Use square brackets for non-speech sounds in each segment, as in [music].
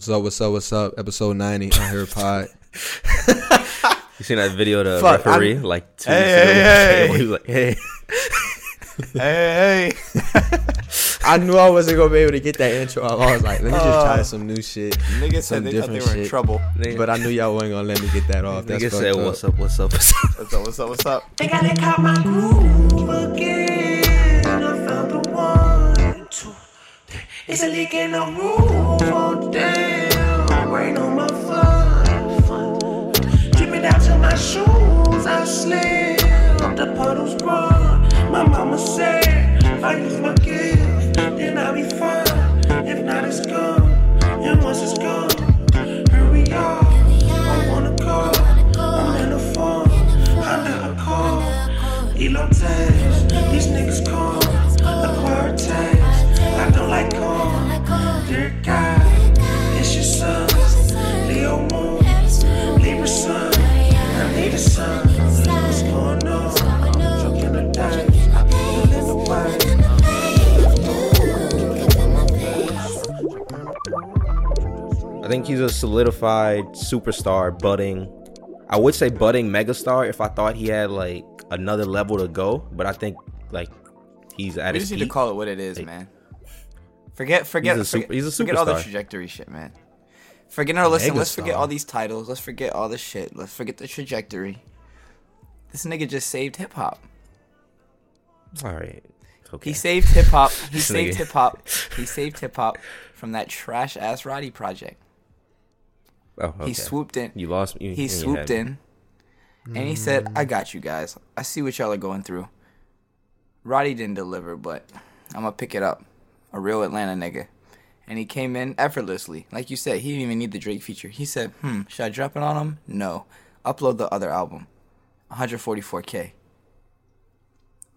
What's up? What's up? What's up? Episode ninety. I hear pod. [laughs] You seen that video of the Fuck, referee? I'm- Like two Hey, weeks ago? hey, [laughs] hey. He was like, hey. hey, hey. [laughs] I knew I wasn't gonna be able to get that intro. out. I was like, let me just try Uh, some new shit. Niggas Some said they thought they different were in shit. trouble. Nigga, But I knew y'all wasn't gonna let me get that off. That's nigga said, up. what's up, what's up, what's up? What's up? What's up? What's up? Think I done caught my groove again. I found the one, two, three. It's a leak in the roof. Oh damn, shoes. I slid. The puddles run. My mama said, I use my think he's a solidified superstar, budding. I would say budding megastar if I thought he had like another level to go, but I think like he's at We his just need to call it what it is, man. Forget, forget, He's a sup- forget, he's a forget all the trajectory shit, man. Forget our listen. Let's forget all these titles. Let's forget all this shit. Let's forget the trajectory. This nigga just saved hip hop. All right, okay. He saved hip hop. [laughs] He saved hip hop. He saved hip hop from that trash ass Roddy project. Oh, okay. He swooped in. You lost. You, He swooped in, and he said, "I got you guys. I see what y'all are going through." Roddy didn't deliver, but I'm gonna pick it up. A real Atlanta nigga, and he came in effortlessly. Like you said, he didn't even need the Drake feature. He said, "Hmm, should I drop it on him? No. Upload the other album, 144k."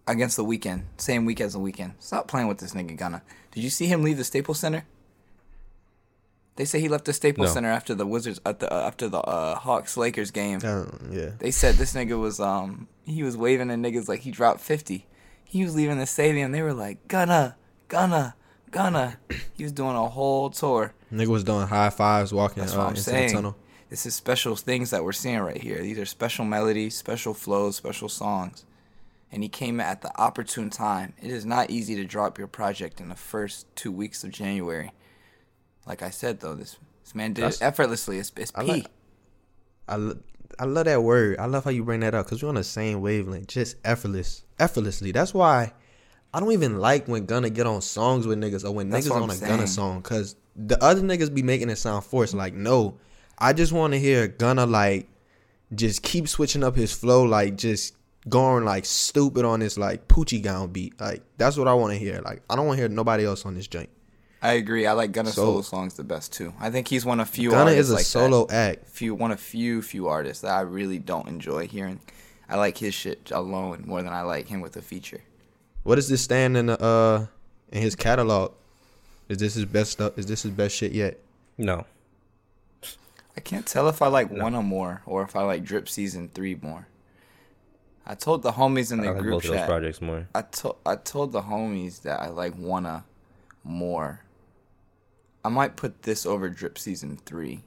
Against the Weeknd, same week as the Weeknd. Stop playing with this nigga Gunna. Did you see him leave the Staples Center? They say he left the Staples No. Center after the Wizards at the, uh, after the uh, Hawks Lakers game. Um, yeah. They said this nigga was um he was waving at niggas like he dropped fifty. He was leaving the stadium. They were like gonna gonna gonna. He was doing a whole tour. Nigga was doing high fives walking That's uh, what I'm into saying. the tunnel. This is special things that we're seeing right here. These are special melodies, special flows, special songs. And he came at the opportune time. It is not easy to drop your project in the first two weeks of January. Like I said though, this this man did That's- it effortlessly. It's, it's I P. like- I, lo- I love that word. I love how you bring that up because we're on the same wavelength, just effortless, effortlessly. That's why I don't even like when Gunna get on songs with niggas or when That's niggas on a I'm Gunna saying. song because the other niggas be making it sound forced. Like, no, I just want to hear Gunna like just keep switching up his flow, like just going like stupid on this like Poochie gown beat. Like that's what I want to hear. Like I don't want to hear nobody else on this joint. I agree. I like Gunna So- solo songs the best too. I think he's one of few Gunna artists is a like that. solo act. few one of few few artists that I really don't enjoy hearing. I like his shit alone more than I like him with a feature. What does this stand in the uh in his catalog? Is this his best stuff? Is this his best shit yet? No, I can't tell if I like Wunna more or if I like Drip Season three more. I told the homies in I the like group both of those chat. projects more. I told I told the homies that I like Wunna more. I might put this over Drip Season three.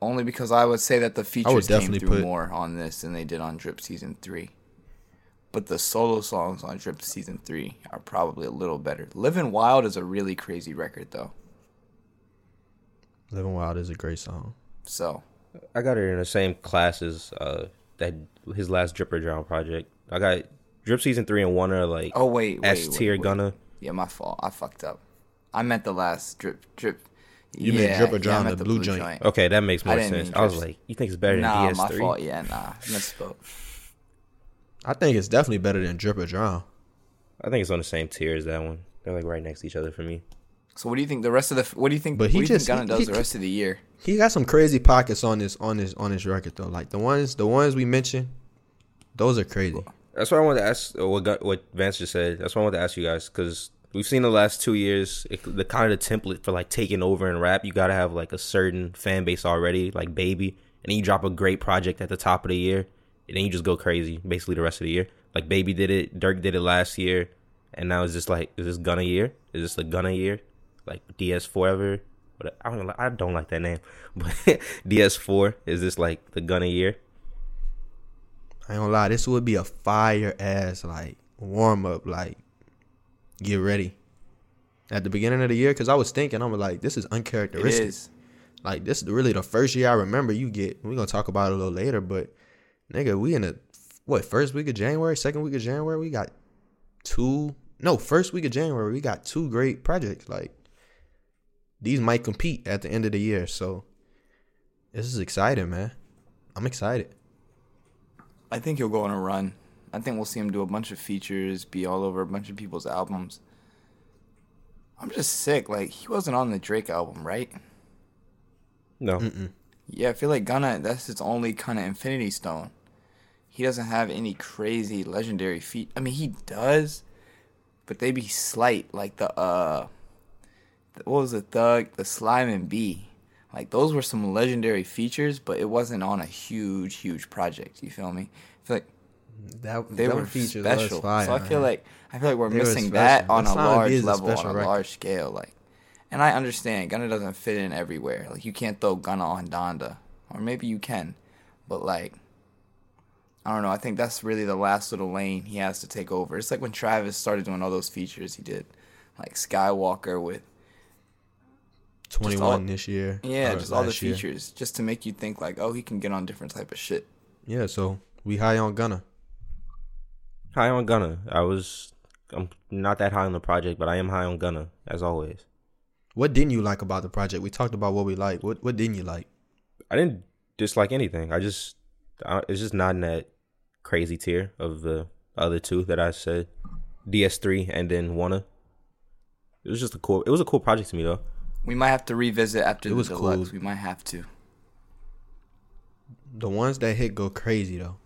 Only because I would say that the features came definitely through put- more on this than they did on Drip Season three. But the solo songs on Drip Season three are probably a little better. Living Wild is a really crazy record though. Living Wild is a great song. So I got it in the same class as uh that his last Drip or Drown project. I got Drip Season three and one are like Oh wait, wait, S tier wait. Gunna. Yeah, my fault. I fucked up. I meant the last drip drip. You meant Drip or Drown, I meant the blue joint. Okay, that makes more didn't sense. I was like, you think it's better than Nah, DS my three? fault. Yeah, nah, misspoke. I think it's definitely better than Drip or Drown. I think it's on the same tier as that one. They're like right next to each other for me. So what do you think the rest of the? What do you think? But he what do you just- think Gunna does he- the rest of the year? He got some crazy pockets on this on this on this record though. Like the ones the ones we mentioned, those are crazy. That's what I wanted to ask. uh, What got, what Vance just said. That's what I wanted to ask you guys because we've seen the last two years it, the kind of the template for like taking over in rap. You got to have like a certain fan base already, like Baby, and then you drop a great project at the top of the year, and then you just go crazy basically the rest of the year. Like Baby did it, Durk did it last year, and now it's just like is this Gunna year? Is this the Gunna year? like DS Forever. But I don't, I don't like that name. [laughs] But DS Four is this like the Gunna year? I ain't gonna lie, this would be a fire ass like warm up, like get ready at the beginning of the year. Cause I was thinking, I'm like, this is uncharacteristic. is. Like this is really the first year I remember you get. We're gonna talk about it a little later, but nigga, we in the what first week of January, second week of January, we got two. No, first week of January, we got two great projects. Like these might compete at the end of the year, so this is exciting, man. I'm excited. I think he'll go on a run. I think we'll see him do a bunch of features, be all over a bunch of people's albums. I'm just sick. Like he wasn't on the Drake album, right? No, Yeah, I feel like Gunna. That's his only kind of Infinity Stone. He doesn't have any crazy legendary feat. I mean, he does, but they be slight. Like the uh, what was the thug, the slime and bee. Like those were some legendary features, but it wasn't on a huge, huge project. You feel me? I feel like That they them were features special. fire, so I feel man. like I feel like we're They missing that on That a large is a level, on a record. large scale. Like, and I understand Gunna doesn't fit in everywhere. Like you can't throw Gunna on Donda, or maybe you can, but like. I don't know. I think that's really the last little lane he has to take over. It's like when Travis started doing all those features he did, like Skywalker with 21 all- this year. yeah, just all the last year. features, just to make you think like, oh, he can get on different type of shit. Yeah, so we high on Gunna. high on Gunna. I was, I'm not that high on the project, but I am high on Gunna as always. What didn't you like about the project? We talked about what we like. What what didn't you like? I didn't dislike anything. I just, I, it's just not in that crazy tier of the other two that I said, DS3 and then Wunna. It was just a cool. It was a cool project to me though. We might have to revisit after It the was deluxe. cool. We might have to. The ones that hit go crazy though.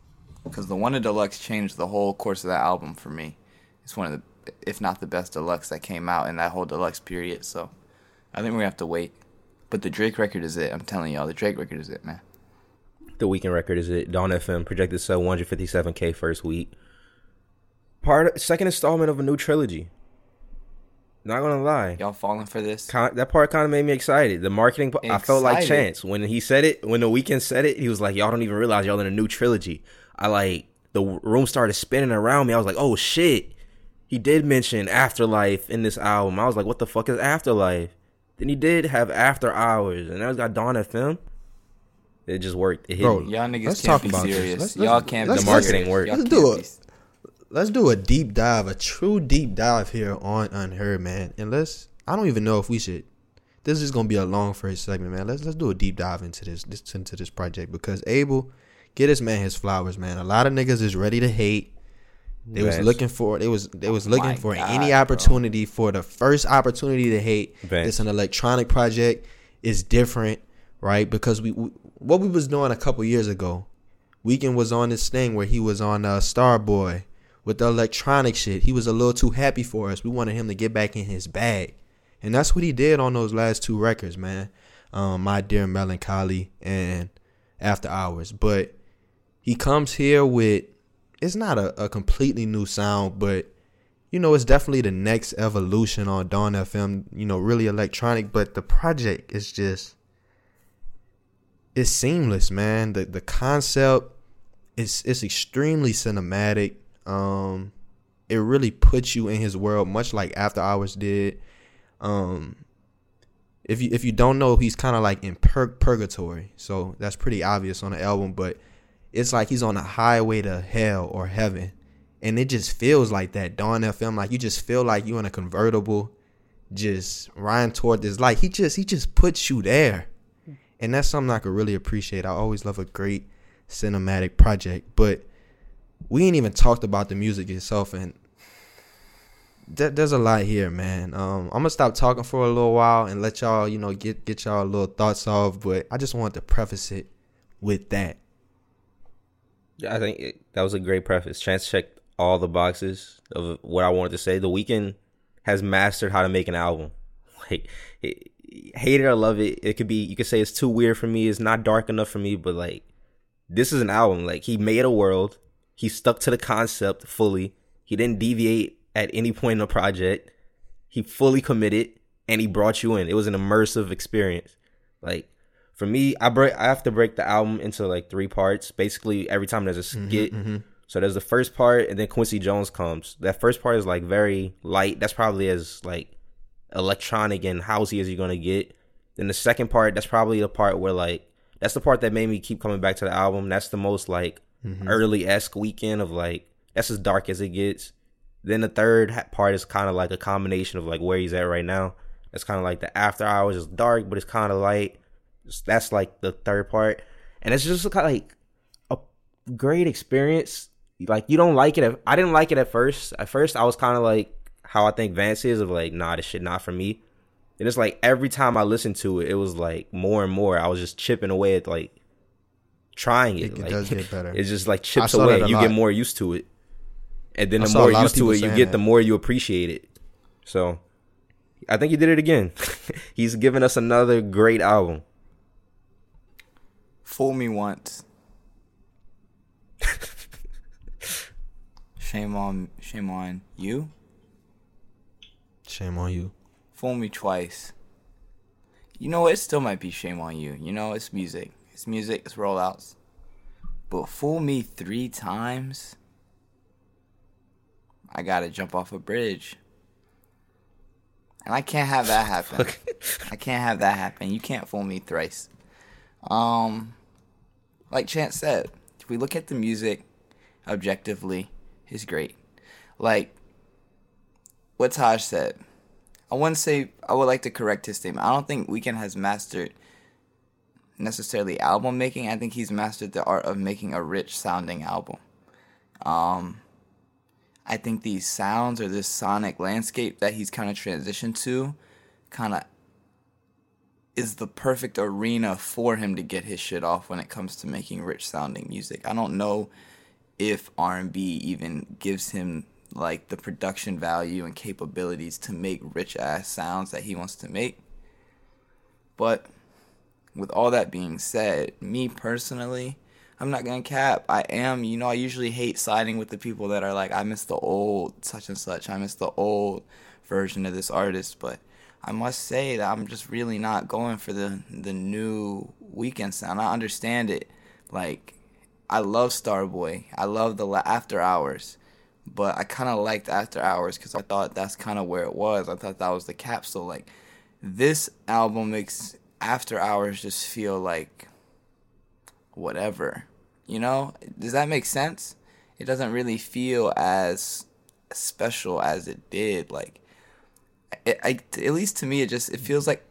because the one of deluxe changed the whole course of that album for me. It's one of the, if not the best deluxe that came out in that whole deluxe period. So, I think we're gonna have to wait. But the Drake record is it. I'm telling y'all, the Drake record is it, man. The Weeknd record is it? Dawn FM projected to sell 157k first week. Part second installment of a new trilogy. Not gonna lie, Y'all falling for this? Con- that part kind of made me excited. The marketing, I felt like Chance when he said it. When the Weeknd said it, he was like, "Y'all don't even realize y'all in a new trilogy." I like the room started spinning around me. I was like, "Oh shit!" He did mention Afterlife in this album. I was like, "What the fuck is Afterlife?" Then he did have After Hours, and now he's got Dawn FM. It just worked. It hit Bro, me. Y'all niggas Let's can't talk be about this. serious. Let's- y'all can't. let's- The marketing serious. worked. Let's do it. Let's do a deep dive, a true deep dive here on Unheard, man. And let's I don't even know if we should this is gonna be a long first segment, man. Let's let's do a deep dive into this, this into this project because Abel, get this man his flowers, man. A lot of niggas is ready to hate. They was looking for they was they was looking my for God, any bro. opportunity for the first opportunity to hate. It's an electronic project. It's different, right? Because we, we what we was doing a couple years ago. Weeknd was on this thing where he was on uh, Starboy with the electronic shit. He was a little too happy for us. We wanted him to get back in his bag, and that's what he did on those last two records, man. Um, My Dear Melancholy and After Hours. But he comes here with it's not a, a completely new sound, but you know, it's definitely the next evolution on Dawn FM, you know, really electronic, but the project is just it's seamless, man. The the concept is it's extremely cinematic. Um it really puts you in his world much like After Hours did. Um if you if you don't know, he's kind of like in pur- purgatory. So that's pretty obvious on the album, but it's like he's on a highway to hell or heaven. And it just feels like that. Dawn FM, like you just feel like you in a convertible, just riding toward this light. He just he just puts you there. And that's something I could really appreciate. I always love a great cinematic project. But we ain't even talked about the music itself and there- there's a lot here, man. Um, I'm gonna stop talking for a little while and let y'all, you know, get get y'all little thoughts off. But I just wanted to preface it with that. Yeah, I think it, that was a great preface. Chance checked all the boxes of what I wanted to say. The Weeknd has mastered how to make an album. [laughs] Like, it, hate it or love it, it could be. You could say it's too weird for me. It's not dark enough for me. But like, this is an album. Like he made a world. He stuck to the concept fully. He didn't deviate at any point in the project. He fully committed. and he brought you in. It was an immersive experience. Like for me, I break I have to break the album into like three parts. Basically, every time there's a mm-hmm, skit. Mm-hmm. So there's the first part, and then Quincy Jones comes. That first part is like very light. That's probably as like electronic and housey as you're gonna get. Then the second part, that's probably the part where like that's the part that made me keep coming back to the album. That's the most like Mm-hmm. early esque Weeknd of like that's as dark as it gets. Then the third part is kind of like a combination of like where he's at right now. That's kind of like the after hours is dark, but it's kind of light. That's like the third part, and it's just kind of like a great experience. Like you don't like it. At, I didn't like it at first. At first, I was kind of like how I think Vance is of like, nah, this shit not for me. And it's like every time I listened to it, it was like more and more. I was just chipping away at like trying it. It like, does get [laughs] better. It just like chips away. You lot. get more used to it, and then I the more lot of used to it you saying get, the more you appreciate it. So, I think he did it again. [laughs] He's given us another great album. Fool me once. [laughs] shame on shame on you. Shame on you. Fool me twice. You know? It still might be shame on you. You know, it's music. It's music. It's rollouts. But fool me three times. I gotta jump off a bridge. And I can't have that happen. I can't have that happen. You can't fool me thrice. Um, like Chance said, if we look at the music objectively, it's great. Like what Taj said, I wouldn't say I would like to correct his statement. I don't think Weeknd has mastered necessarily album making. I think he's mastered the art of making a rich sounding album. Um, I think these sounds or this sonic landscape that he's kind of transitioned to, kind of is the perfect arena for him to get his shit off when it comes to making rich sounding music. I don't know if R&B even gives him like the production value and capabilities to make rich ass sounds that he wants to make. But with all that being said, me personally, I'm not gonna cap. I am, you know, I usually hate siding with the people that are like, I miss the old such and such. I miss the old version of this artist, but I must say that I'm just really not going for the the new Weeknd sound. I understand it. Like, I love Starboy. I love the la- After Hours, but I kind of liked After Hours because I thought that's kind of where it was. I thought that was the capsule. Like, this album makes After Hours just feel like whatever. You know? Does that make sense? It doesn't really feel as special as it did. Like, it, I, at least to me, it just it feels like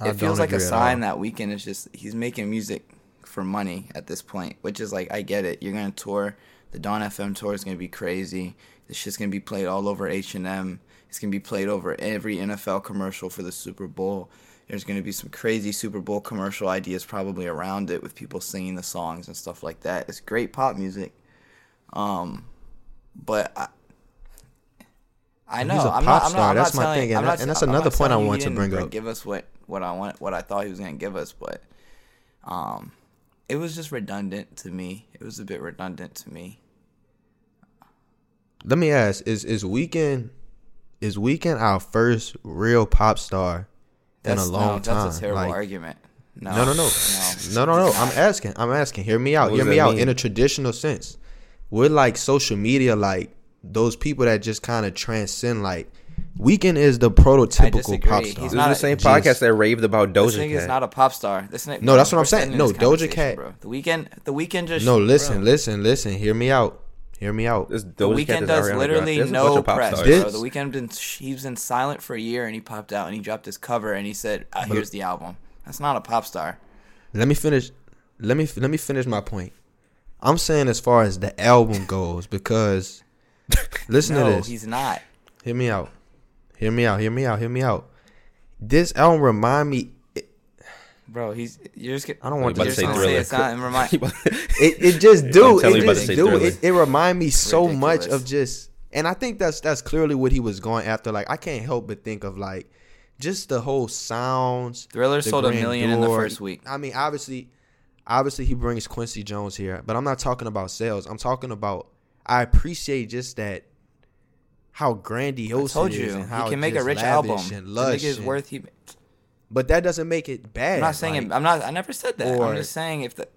I it feels like a sign that Weeknd is just he's making music for money at this point, which is like I get it. You're gonna tour. The Dawn FM tour is gonna be crazy. This shit's gonna be played all over H and M. It's gonna be played over every NFL commercial for the Super Bowl. There's gonna be some crazy Super Bowl commercial ideas probably around it with people singing the songs and stuff like that. It's great pop music. Um, but I, I know He's a I'm pop not, I'm star. not, I'm That's not my telling- thing, and not- and that's another point I want to bring up. Give us what what I want, what I thought he was gonna give us, but um, it was just redundant to me. It was a bit redundant to me. Let me ask: Is is Weeknd is Weeknd our first real pop star in a no, long time? That's a terrible Like, argument. No, No, no, no, no, no, no. I'm asking. I'm asking. Hear me out. What Hear me out. mean? In a traditional sense, we're like social media, like those people that just kind of transcend. Like Weeknd is the prototypical disagree. pop He's star. This not is the a- same Just- podcast that raved about This Doja nigga is Cat. not a pop star. This nigga, No, that's what I'm saying. No, Doja Cat- Bro. The Weeknd, the Weeknd just no, listen, bro, listen, listen. Hear me out. Hear me out. This The Weeknd does Ariana literally no bunch of pop press, stars. Bro. The Weeknd been he's been silent for a year and he popped out and he dropped his cover and he said, uh, "Here's the album." That's not a pop star. Let me finish. Let me let me finish my point. I'm saying as far as the album goes because [laughs] listen no, to this. he's not. Hear me out. Hear me out. Hear me out. Hear me out. This album remind me. It, Bro, he's you're just. I don't want about to to say say Thriller. it's not, and remind, [laughs] [laughs] it, it just do. It you about to just do. It, it remind me so much of just, and I think that's that's clearly what he was going after. Like I can't help but think of like just the whole sounds. Thriller sold a million in the first week. I mean, obviously, obviously he brings Quincy Jones here, but I'm not talking about sales. I'm talking about I appreciate just that how I grandiose told it is you, and how he can make a rich album. and The lush. nigga and- worth. He, but that doesn't make it bad. I'm not saying. like, it, I'm not. I never said that. or- I'm just saying if the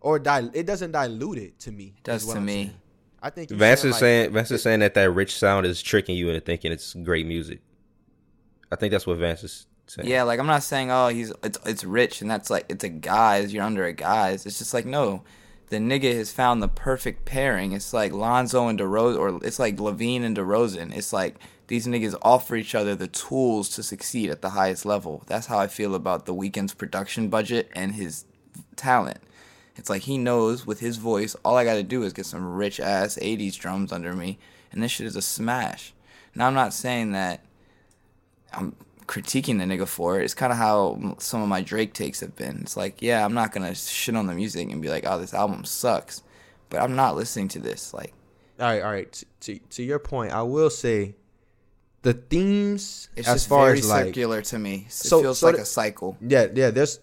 or dil- it doesn't dilute it to me. does to I'm me. saying. I think you're Vance is like- saying Vance is saying that that rich sound is tricking you into thinking it's great music. I think that's what Vance is saying. Yeah, like I'm not saying oh he's it's it's rich and that's like it's a guys you're under a guys. It's just like no, the nigga has found the perfect pairing. It's like Lonzo and DeRozan, or it's like LaVine and DeRozan. It's like these niggas offer each other the tools to succeed at the highest level. That's how I feel about the Weeknd's production budget and his talent. It's like he knows with his voice, all I got to do is get some rich ass 80s drums under me, and this shit is a smash. Now, I'm not saying that I'm critiquing the nigga for it. It's kind of how some of my Drake takes have been. It's like, yeah, I'm not to shit on the music and be like, oh, this album sucks, but I'm not listening to this. Like, All right, all right. To, to to your point, I will say the themes it's as just far very as like circular to me. It So- feels so like a cycle. yeah, yeah. There's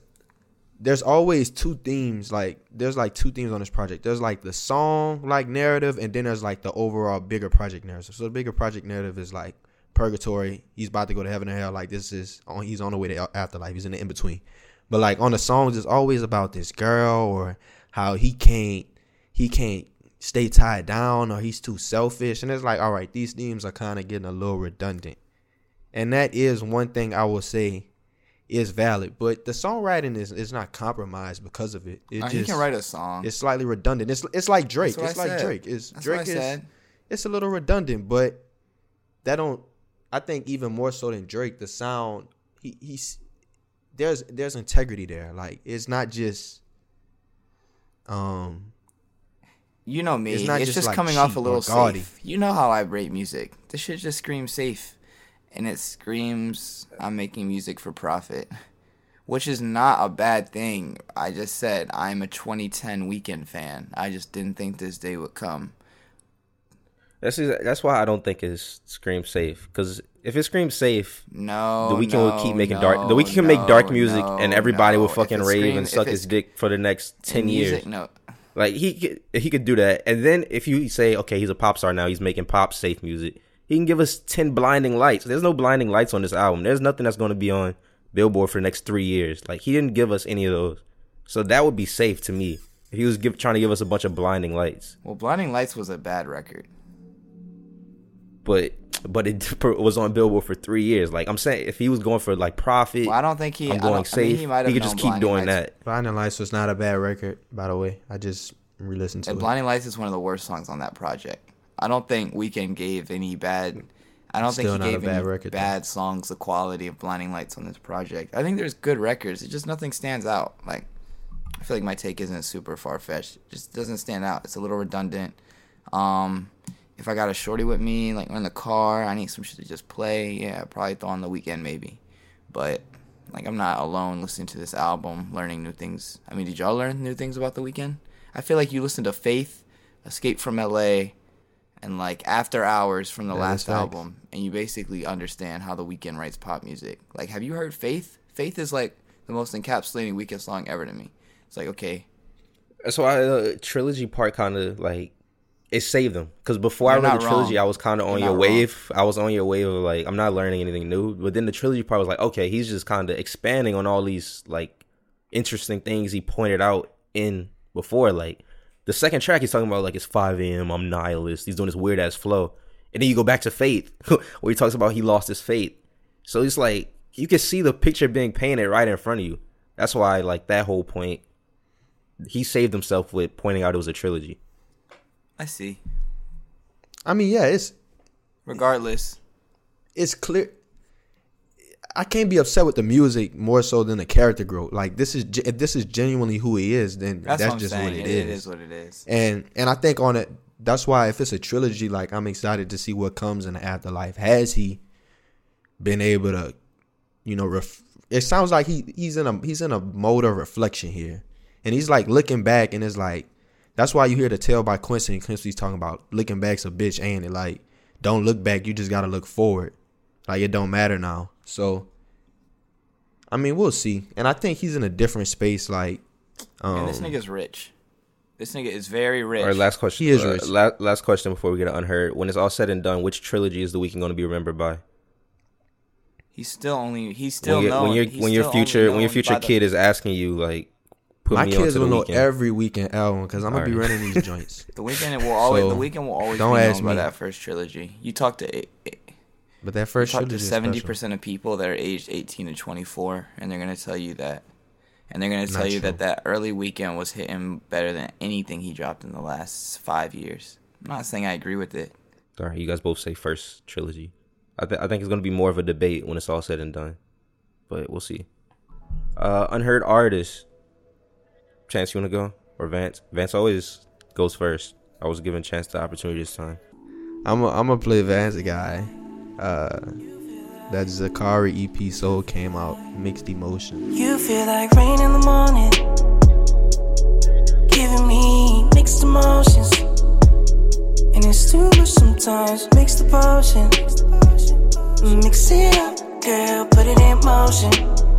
there's always two themes. Like there's like two themes on this project. There's like the song like narrative, and then there's like the overall bigger project narrative. So the bigger project narrative is like purgatory. He's about to go to heaven or hell. Like this is on. He's on the way to afterlife. He's in the in between. But like on the songs, it's always about this girl or how he can't he can't stay tied down or he's too selfish. And it's like, all right, these themes are kind of getting a little redundant. And that is one thing I will say is valid. But the songwriting is is not compromised because of it. It Uh, just he can write a song. it's slightly redundant. It's it's like Drake. It's I like said. Drake. It's That's Drake is it's a little redundant, but that don't. I think even more so than Drake, the sound he he's there's there's integrity there. Like it's not just um You know me. It's It's, just, just like, coming off a or little gaudy. safe. You know how I rate music. This shit just screams safe. And it screams I'm making music for profit. Which is not a bad thing. I just said I'm a 2010 Weeknd fan. I just didn't think this day would come. That's that's why I don't think it's Scream safe. Because if it screams safe, No. the Weeknd no, will keep making no, dark. The Weeknd can no, make dark music, no, and everybody no. will fucking rave scream- and suck it's his dick for the next ten years. No. Like he could, he could do that, and then if you say, okay, he's a pop star now, he's making pop safe music. He can give us ten blinding lights. There's no blinding lights on this album. There's nothing that's going to be on Billboard for the next three years. Like he didn't give us any of those, so that would be safe to me. If he was give, trying to give us a bunch of blinding lights, Well, Blinding Lights was a bad record. but but it [laughs] was on Billboard for three years. Like I'm saying, if he was going for like profit, Well, I don't think he. I'm going don't- I safe. mean, he might have he could just keep Blinding doing Lights- that. Blinding Lights was not a bad record, by the way. I just re-listened to And it. Blinding Lights is one of the worst songs on that project. I don't think Weeknd gave any bad. I don't Still think he gave bad any record, though. bad songs the quality of Blinding Lights on this project. I think there's good records. It just nothing stands out. Like I feel like my take isn't super far fetched. Just doesn't stand out. It's a little redundant. Um, if I got a shorty with me, like we're in the car, I need some shit to just play. Yeah, probably throw on the Weeknd maybe. But like I'm not alone listening to this album, learning new things. I mean, did y'all learn new things about the Weeknd? I feel like you listened to Faith, Escape from LA, and like After Hours from the That is last facts. album, and you basically understand how the Weeknd writes pop music. Like, have you heard Faith? Faith is like the most encapsulating Weeknd song ever to me. It's like okay, So I uh, trilogy part kind of like it saved them because before You're I read the trilogy, wrong. I was kind of on You're your not wrong. wave. I was on your wave of like I'm not learning anything new. But then the trilogy part was like, okay, he's just kind of expanding on all these like interesting things he pointed out in before. Like the second track, he's talking about like it's 5 a.m. I'm nihilist. He's doing this weird ass flow, and then you go back to Faith [laughs] where he talks about he lost his faith. So it's like you can see the picture being painted right in front of you. That's why like that whole point he saved himself with pointing out it was a trilogy. I see. I mean, yeah, it's Regardless, it's clear. I can't be upset with the music more so than the character growth. Like this is if this is genuinely who he is, then that's, that's, what just saying. what It- it it is. is what it is. And and I think on it, that's why if it's a trilogy, like I'm excited to see what comes in the afterlife. Has he been able to, you know, ref- it sounds like he he's in a he's in a mode of reflection here, and he's like looking back, and it's like that's why you hear the tale by Quincy and Quincy's talking about looking back's a bitch, ain't it? Like don't look back, you just gotta look forward. Like it don't matter now. So. I mean, we'll see, and I think he's in a different space. Like, um, and this nigga's rich. This nigga is very rich. All right, last question. He is uh, rich. la- last question before we get to unheard. When it's all said and done, which trilogy is the Weeknd going to be remembered by? he's still only. He's still when, you- known. when your he's when your still only future when your future by the- kid is asking you like, put My me kids onto will the know Weeknd. every Weeknd album because I'm gonna be running these [laughs] joints. The Weeknd will always. So, the Weeknd will always don't be ask known by that first trilogy. You talk to eh, eh, But that you first talk trilogy to seventy percent of people that are aged eighteen to twenty four, and they're gonna tell you that, and they're gonna tell Not you that true. that early Weeknd was hitting better than anything he dropped in the last five years. I'm not saying I agree with it. All right, you guys both say first trilogy. I, th- I think it's going to be more of a debate when it's all said and done, but we'll see. Uh, unheard artist. Chance, you want to go or Vance? Vance always goes first. I was giving Chance the opportunity this time. I'm i I'm gonna play Vance guy. Uh, that Zakari EP Soul came out, mixed emotion. You feel like rain in the morning, giving me mixed emotions. And it's too much sometimes, mix the potion. Mix it up, girl, put it in motion.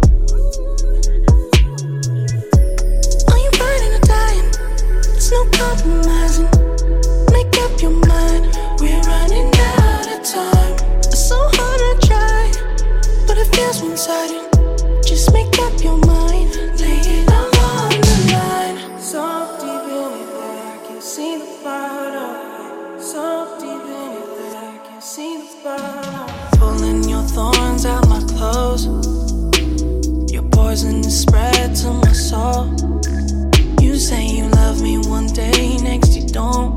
No compromising. Make up your mind, we're running out of time. It's so hard to try, but it feels one-sided. Just make up your mind, lay it all on the line. So deep in it that I can see the bottom. So deep in it that I can see the bottom. Pulling your thorns out my clothes. Your poison is spread to my soul. Say you love me one day, next you don't.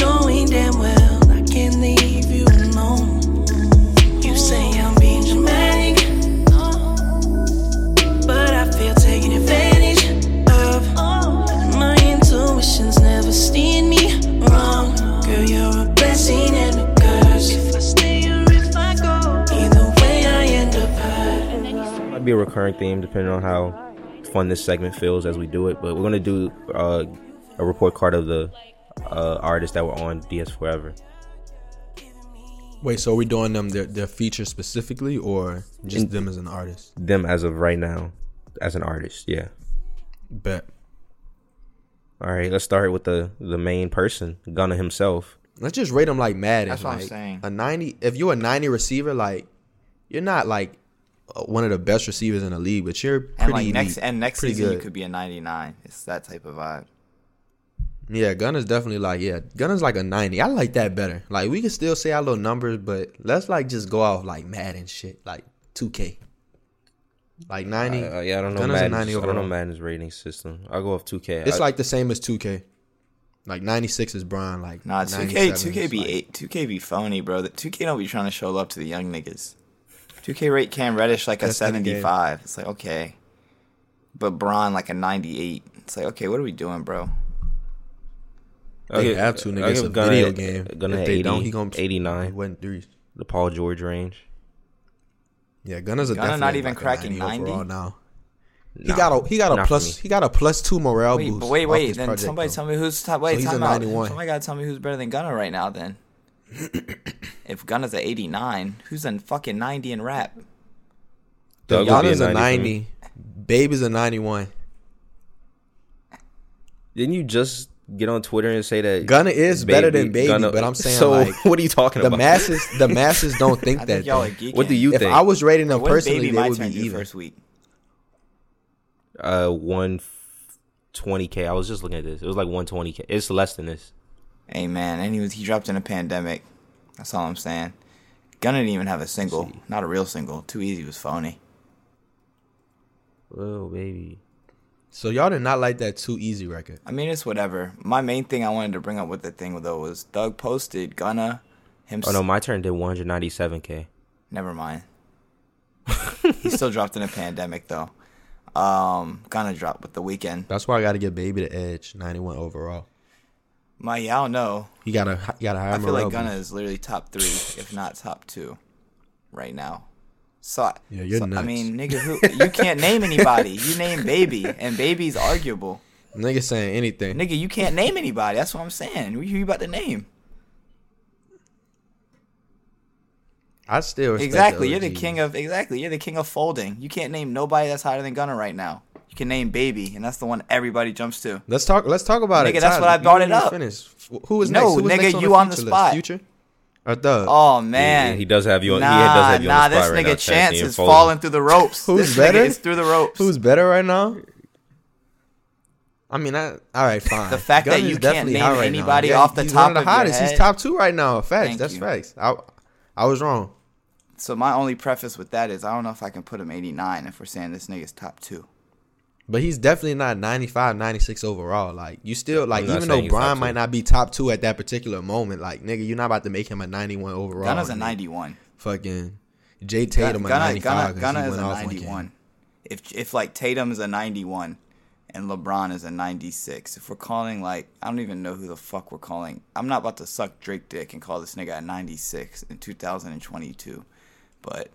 Knowing damn well I can't leave you alone. You say I'm being dramatic, but I feel taken advantage of. My intuition's never steered me wrong. Girl, you're a blessing and a curse. If I stay or if I go, either way I end up hurt. Might be a recurring theme depending on how fun this segment feels as we do it. But we're gonna do uh, a report card of the uh, artists that were on DS Forever. Wait, so are we doing them their their features specifically, or just In- them as an artist? Them as of right now, as an artist. Yeah. Bet. All right. Let's start with the the main person, Gunna himself. Let's just rate him like Madden. That's what I'm saying. A ninety. If you're a ninety receiver, like you're not like one of the best receivers in the league, but you're pretty And like next elite, and next pretty season you could be a 99. It's that type of vibe. Yeah, Gunna's definitely like yeah, Gunna's like a ninety. I like that better. Like we can still say our little numbers, but let's like just go off like Madden shit, like two K. Like ninety. Uh, yeah, I don't know Gunna's a Madden's, 90 I don't know. Madden's rating system. I'll go off 2K. It's I- like the same as two K. Like ninety six is Brian. Like Nah, 2K 2K be like- eight, 2K be phony, bro. The 2K don't be trying to show love to the young niggas. 2K rate Cam Reddish like a That's the 75. It's like okay, but Braun like a 98. It's like okay, what are we doing, bro? I'll They give- have to, nigga. It's give a Gunna video a- game. Gunna if they 80, don't, he gonna 89. Went threes. The Paul George range. Yeah, Gunna's a Gunna definitely not even like cracking 90 overall 90? now. He Nah, got a he got a plus he got a plus two morale Wait, boost. but wait, wait. Then project, somebody though. tell me who's top. Wait, he's a time out. 91. Somebody gotta tell me who's better than Gunna right now. Then, if Gunna's a 89, who's in fucking 90 in rap? Doug would be a 90 for me. ninety. Baby's a ninety one. Didn't you just get on Twitter and say that Gunna is better than Baby, Gunna- but I'm saying so. like [laughs] what are you talking the about? The masses the masses [laughs] don't think that. think y'all are geeking. What do you If think? I was rating them When personally, Baby they my would be even. first week? uh, one twenty k. I was just looking at this. It was like one twenty k. It's less than this. Hey man, and he was he dropped in a pandemic. That's all I'm saying. Gunna didn't even have a single, not a real single. Too easy was phony. Whoa, baby. So y'all did not like that too easy record. I mean, it's whatever. My main thing I wanted to bring up with the thing though was Doug posted Gunna himself. Oh no, my turn did one hundred ninety seven k. Never mind. [laughs] he still dropped in a pandemic though. Um, Gunna dropped with the Weeknd. That's why I got to give Baby the edge. Ninety one overall. My yeah, I don't know. You gotta you gotta hire I feel like Gunna is literally top three, if not top two, right now. So, Yeah, you're so, I mean, nigga, who [laughs] you can't name anybody. You name Baby, and Baby's arguable. Nigga saying anything. Nigga, you can't name anybody. That's what I'm saying. Who you about to name? I still Exactly. You're the king of exactly. You're the king of folding. You can't name nobody that's higher than Gunna right now. Can name Baby, and that's the one everybody jumps to. Let's talk. Let's talk about it. Nigga, that's Tyler, what I you brought it up. Finish. Who was No, next? Who nigga, next on you the on the spot. List? Future or Thug? Oh man, he does have you on- he Nah, does have you on nah, the spot this right nigga now, Chance Chance, is falling through the ropes. [laughs] Who's this better? Nigga is through the ropes. Who's better right now? I mean, I, all right, fine. The fact that you can't name right anybody Yeah, off the top of the hottest. He's top two right now. Facts. Thank That's you. facts. I, I was wrong. So my only preface with that is I don't know if I can put him 89 if we're saying this nigga's top two. But he's definitely not 95, 96 overall. Like you still like even though Brian might not be top two at that particular moment, like nigga, you're not about to make him a 91 overall. Gunna's a and 91. Fucking Jay Tatum a Gunna, 95 Gunna, 'cause Gunna he is went a off 91. If if like Tatum is a 91 and LeBron is a 96, if we're calling like I don't even know who the fuck we're calling. I'm not about to suck Drake dick and call this nigga a 96 in 2022. But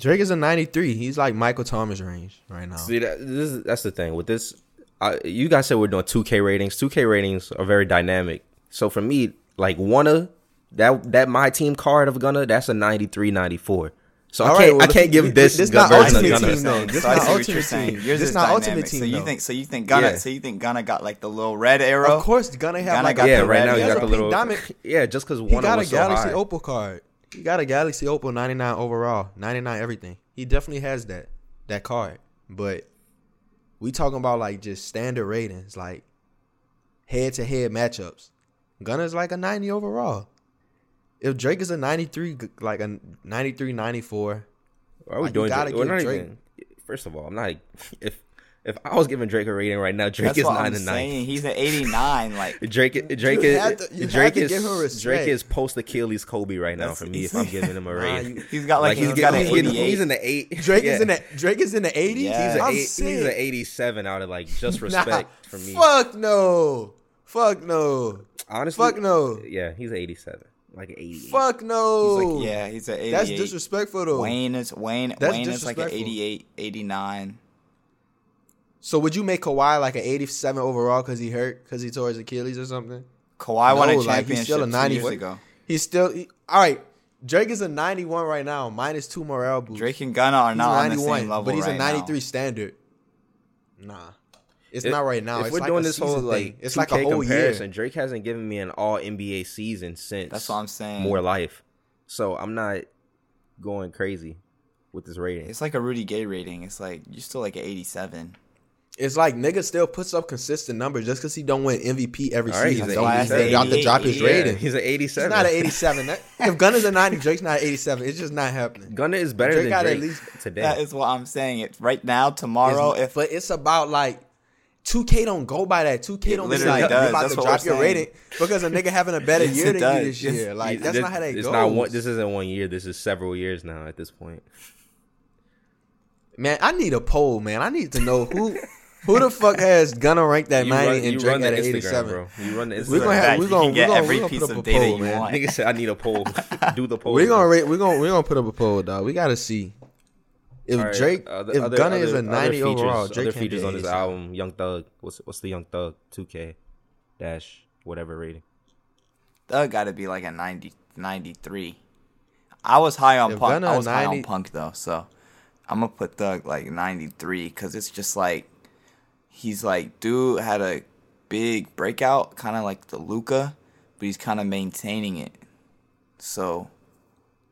Drake is a 93. He's like Michael Thomas range right now. See that this is, that's the thing with this. I, you guys said we're doing 2K ratings. 2K ratings are very dynamic. So for me, like Wunna, that that my team card of Gunna, that's a 93, 94. So All I can't well, I can't give this- this, this not ultimate team, though. This so I not ultimate team. Yours This is not ultimate team, So you though. think so you think Gunna Yeah. so you think Gunna got like the little red arrow? Of course, Gunna have Gunna like got Yeah, the right red now he you has got a the pink little. diamond. [laughs] Yeah, just because He Wunna got a was so Galaxy high. Opal card. He got a Galaxy Opal 99 overall, 99 everything. He definitely has that that card. But we talking about like just standard ratings, like head to head matchups. Gunna's like a 90 overall. If Drake is a 93, like a 93, 94, Why are we Like, doing Drake? We're not Drake- even. First of all, I'm not. [laughs] If if I was giving Drake a rating right now, Drake That's is nine I'm and nine. He's an 89. Like Drake, [laughs] Drake You is to- Drake is give him respect. Drake is post Achilles Kobe right now That's- for me. If I'm giving him a [laughs] Nah, rating, you- he's got like, he's, he's getting, got an he's, 88. he's in the eight. [laughs] Drake yeah. is in the Drake is in the 80s. Yeah. He's an eight, he's an 87 out of like just Nah, respect for me. Fuck no. Fuck no. Honestly, Fuck no. Yeah, he's an 87, like an 88. Fuck no. He's like, yeah, he's an 88. That's disrespectful though. Wayne is Wayne. That's Wayne is like an disrespectful. 88, 89. So would you make Kawhi like an 87 overall because he hurt because he tore his Achilles or something? Kawhi won No, a like, championship he's still a two 90 years ago. He's still he- all right. Drake is a 91 right now, minus two morale boosts. Drake and Gunna are he's not a on the same level but he's right a 93 now. standard. Nah, it's If- not right now. If it's we're like doing a this whole season like thing. it's like a 2K whole comparison, year. Drake hasn't given me an All NBA season since. That's what I'm saying. More life, so I'm not going crazy with this rating. It's like a Rudy Gay rating. It's like you're still like an 87. It's like nigga still puts up consistent numbers just because he don't win MVP every All right, season. he's Don't an mean he 87. to drop his 88. rating. He's an 87. It's not an 87. That- if Gunna's a 90, Drake's not an 87. It's just not happening. Gunna is better than Drake than got at least- today. That is what I'm saying. It right now, tomorrow, It's- if but it's about like 2K don't go by that. 2K It don't be literally like does. you about That's to drop your saying. rating because a nigga having a better Yes, year than does. you this year. Like This- that's not how that it's goes. not one. This isn't one year. This is several years now. At this point, man, I need a poll, man. I need to know who [laughs] who the fuck has Gunna ranked that you 90 run, and you Drake run at an 87. bro. You run the Instagram. We're gonna have we're gonna can we get gonna, every we gonna piece put up of a data poll, you man. want. Nigga said I need a poll. [laughs] Do the poll. We're gonna rate, we're gonna we're gonna put up a poll, dog. We gotta see if All right, Drake uh, other- if other- Gunna is a 90 other features, overall. Drake other features on this 87. album. Young Thug. What's what's the Young Thug 2K dash whatever rating? Thug got to be like a 90, 93. I was high on If Punk. Gunna I was high on Punk though, so I'm gonna put Thug like 93 because it's just like he's like dude had a big breakout, kind of like the Luka, but he's kind of maintaining it. So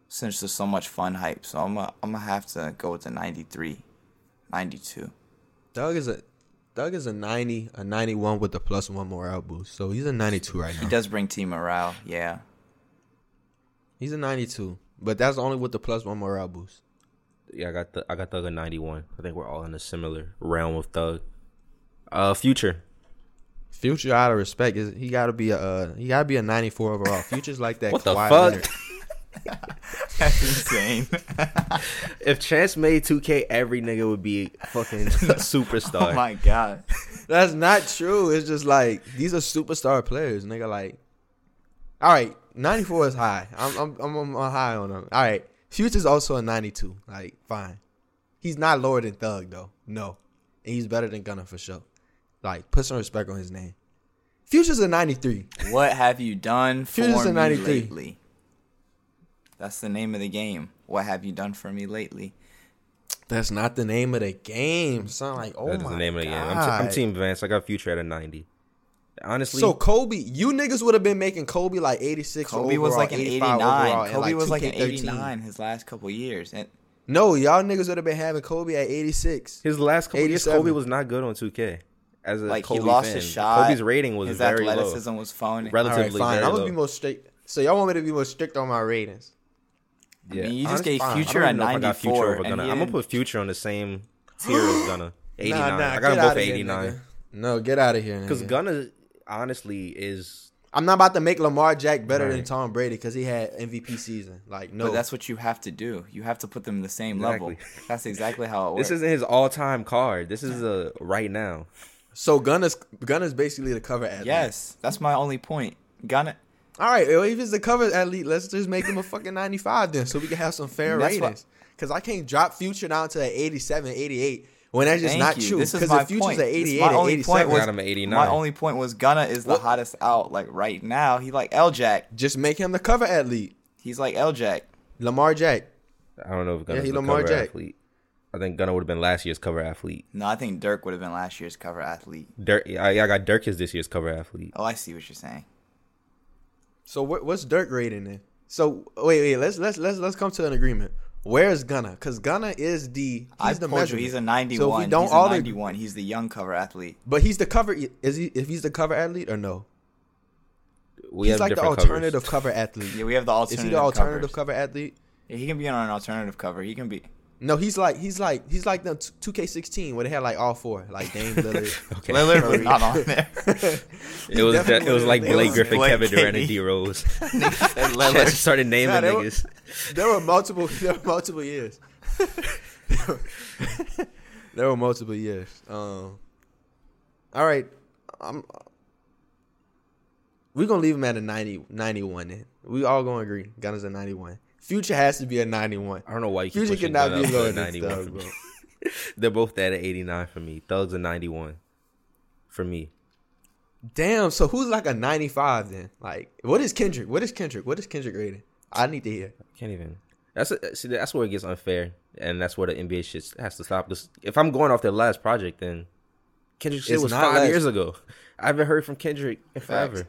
since there's so much fun hype, so I'm gonna I'm gonna have to go with the 93, 92. Thug is a Thug is a 90, a 91 with the plus one morale boost. So he's a 92 right now. He does bring team morale, yeah. He's a 92, but that's only with the plus one morale boost. Yeah, I got the I got Thug at 91. I think we're all in a similar realm of Thug. Uh, Future. Future out of respect is he got to be a uh, he got to be a 94 overall. Future's like that. What the fuck? Leonard. [laughs] That's insane. If Chance made 2K, every nigga would be fucking [laughs] a superstar. oh my god. That's not true. It's just like these are superstar players, nigga. Like, all right, 94 is high. I'm I'm I'm, I'm high on him. All right, Future's also a 92. Like, fine. He's not lower than Thug though. No, and he's better than Gunna for sure. Like, put some respect on his name. Future's a 93. What have you done for Future's a me 93. lately? That's the name of the game. What have you done for me lately? That's not the name of the game. Sound like oh That's my the name of the game. I'm, t- I'm Team Vance. I got Future at a 90. Honestly, So Kobe, you niggas would have been making Kobe like 86 Kobe was like an 85 89. overall, and, Kobe was like an 89 his last couple years. And No, y'all niggas would have been having Kobe at 86. his last couple years, Kobe was not good on 2K. As a like Kobe he lost fan. his shot. Kobe's rating was his very low. athleticism was phony. Rel- All right, Relatively fine. I'm gonna be more strict. So y'all want me to be more strict on my ratings? I mean, you just honestly, gave. Future I a don't even know if I got 94. over and Gunna. he I'm gonna put Future on the same [gasps] tier as Gunna. 89. Nah, nah, I got get them both outta at here, 89. No, get out of here. Because Because Gunna, honestly, is I'm not about to make Lamar Jack better than Tom Brady because he had MVP season. Like no, But that's what you have to do. You have to put them in the same level. That's exactly how it [laughs] works. this isn't his all time card. This is a right now. So Gunna's Gunna's basically the cover athlete. yes, that's my only point. Gunna. All right, if it's the cover athlete, let's just make him a fucking 95 then, so we can have some fair That's ratings. Because I can't drop Future down to an 87, 88 when that's just Thank not you. true. This is Because my if Future's point. at 88, my or only 87, point was Got him at 89. my only point was Gunna is the What? hottest out like right now. He like L Jack. just make him the cover athlete. He's like L Jack. Lamar Jack. I don't know if Gunna's he the Lamar cover Jack. athlete. I think Gunna would have been last year's cover athlete. No, I think Durk would have been last year's cover athlete. Durk, I, I got Durk as this year's cover athlete. Oh, I see what you're saying. So what, what's Durk rating then? So wait, wait, let's let's let's let's come to an agreement. Where's Gunna? Because Gunna is the he's I the told you measurement. he's a 91. So if we don't he's all a agree- 91. He's the young cover athlete. but he's the cover. Is he? If he's the cover athlete or no? We he's have like the alternative covers. cover athlete. [laughs] Yeah, we have the alternative. Is he the alternative covers. cover athlete? Yeah, he can be on an alternative cover. He can be. No, he's like he's like he's like the two K sixteen where they had like all four like Dame Lillard. [laughs] Okay. Lillard was not on there. [laughs] It was definitely it was like Blake was Griffin, Blake Kevin Durant, and D Rose. [laughs] And Just started naming Nah, they were- niggas. there were multiple. There were multiple years. there were multiple years. Um. All right, I'm. We're gonna leave him at a 90, 91 Then we all gonna agree. Gunna's a ninety one. Future has to be a ninety one. I don't know why you Future cannot be lower than 91 Thug. [laughs] They're both dead at an 89 for me. Thug's a 91 for me. Damn. So who's like a ninety five then? Like, what is Kendrick? What is Kendrick? What is Kendrick rating? I need to hear. Can't even. That's a, see, that's where it gets unfair, and that's where the NBA shit has to stop. 'Cause if I'm going off their last project, then Kendrick shit It's was five last- years ago. I haven't heard from Kendrick in forever.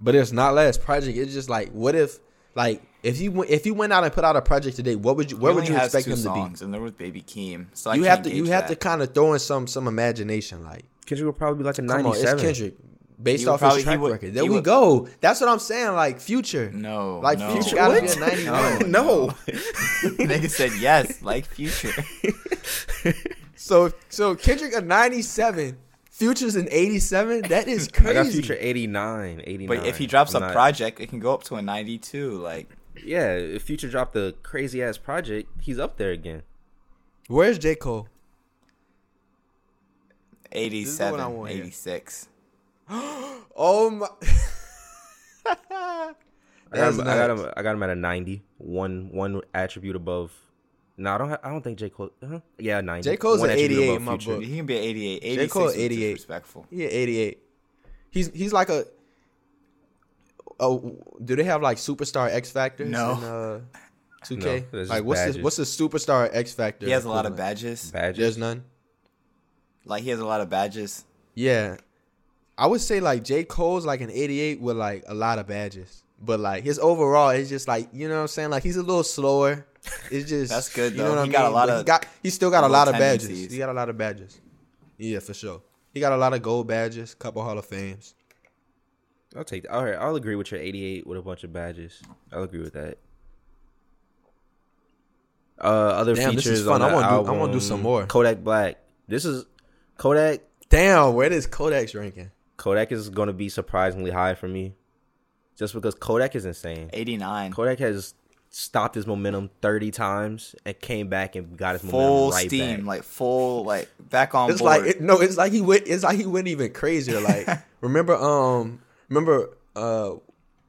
But it's not last project. It's just like, what if, like, if you went- if you went out and put out a project today, what would you where would you expect two him to songs, and there was Baby Keem. So be? I You have to you gauge have to kind of throw in some some imagination. Like, Kendrick will probably be like a 97. it's Kendrick. Based He off probably- his he track would- record. There we would- go. That's what I'm saying. Like future. No, Like no. Future gotta be What? a 91. no. [laughs] Nigga said yes, like Future. [laughs] So so Kendrick a 97. Future's in 87. That [laughs] is I crazy. got Future 89, 89. But if he drops I'm a not- project, it can go up to a 92. Like yeah, if Future dropped a crazy ass project, he's up there again. Where's J Cole? what 87, 86. [gasps] Oh my. [laughs] I got, That's him, I got him. I got him at a 90. One one attribute above. No, I don't. Ha- I don't think J Cole. Uh-huh. Yeah, 90. J. Cole's One an 88 in my Future. book. He can be an 88. 86 J. Cole, 88. disrespectful. Yeah, 88. He's he's like a. Oh, do they have like superstar X Factors? No. In, uh, 2K. No, like just what's the, what's the superstar X Factor? He has a lot of badges. Badges. There's none. Like he has a lot of badges. Yeah, I would say like J Cole's like an 88 with like a lot of badges, but like his overall is just like you know what I'm saying. Like he's a little slower. It's [laughs] just That's good, You know what He I got a mean? lot But he of got he still got a low lot of badges. He got a lot of badges. Yeah, for sure. He got a lot of gold badges, couple Hall of Fames. I'll take that. All right, I'll agree with your 88 with a bunch of badges. I'll agree with that. Uh, other Damn, this features is fun. on I the wanna do- I album, wanna do some more. Kodak Black. This is Kodak. Damn, where does Kodak's ranking? Kodak is going to be surprisingly high for me, just because Kodak is insane. 89. Kodak has stopped his momentum 30 times and came back and got his Full momentum right steam, back. like full, like back on It's board. like it, no, it's like he went. It's like he went even crazier. Like [laughs] remember, um, remember, uh,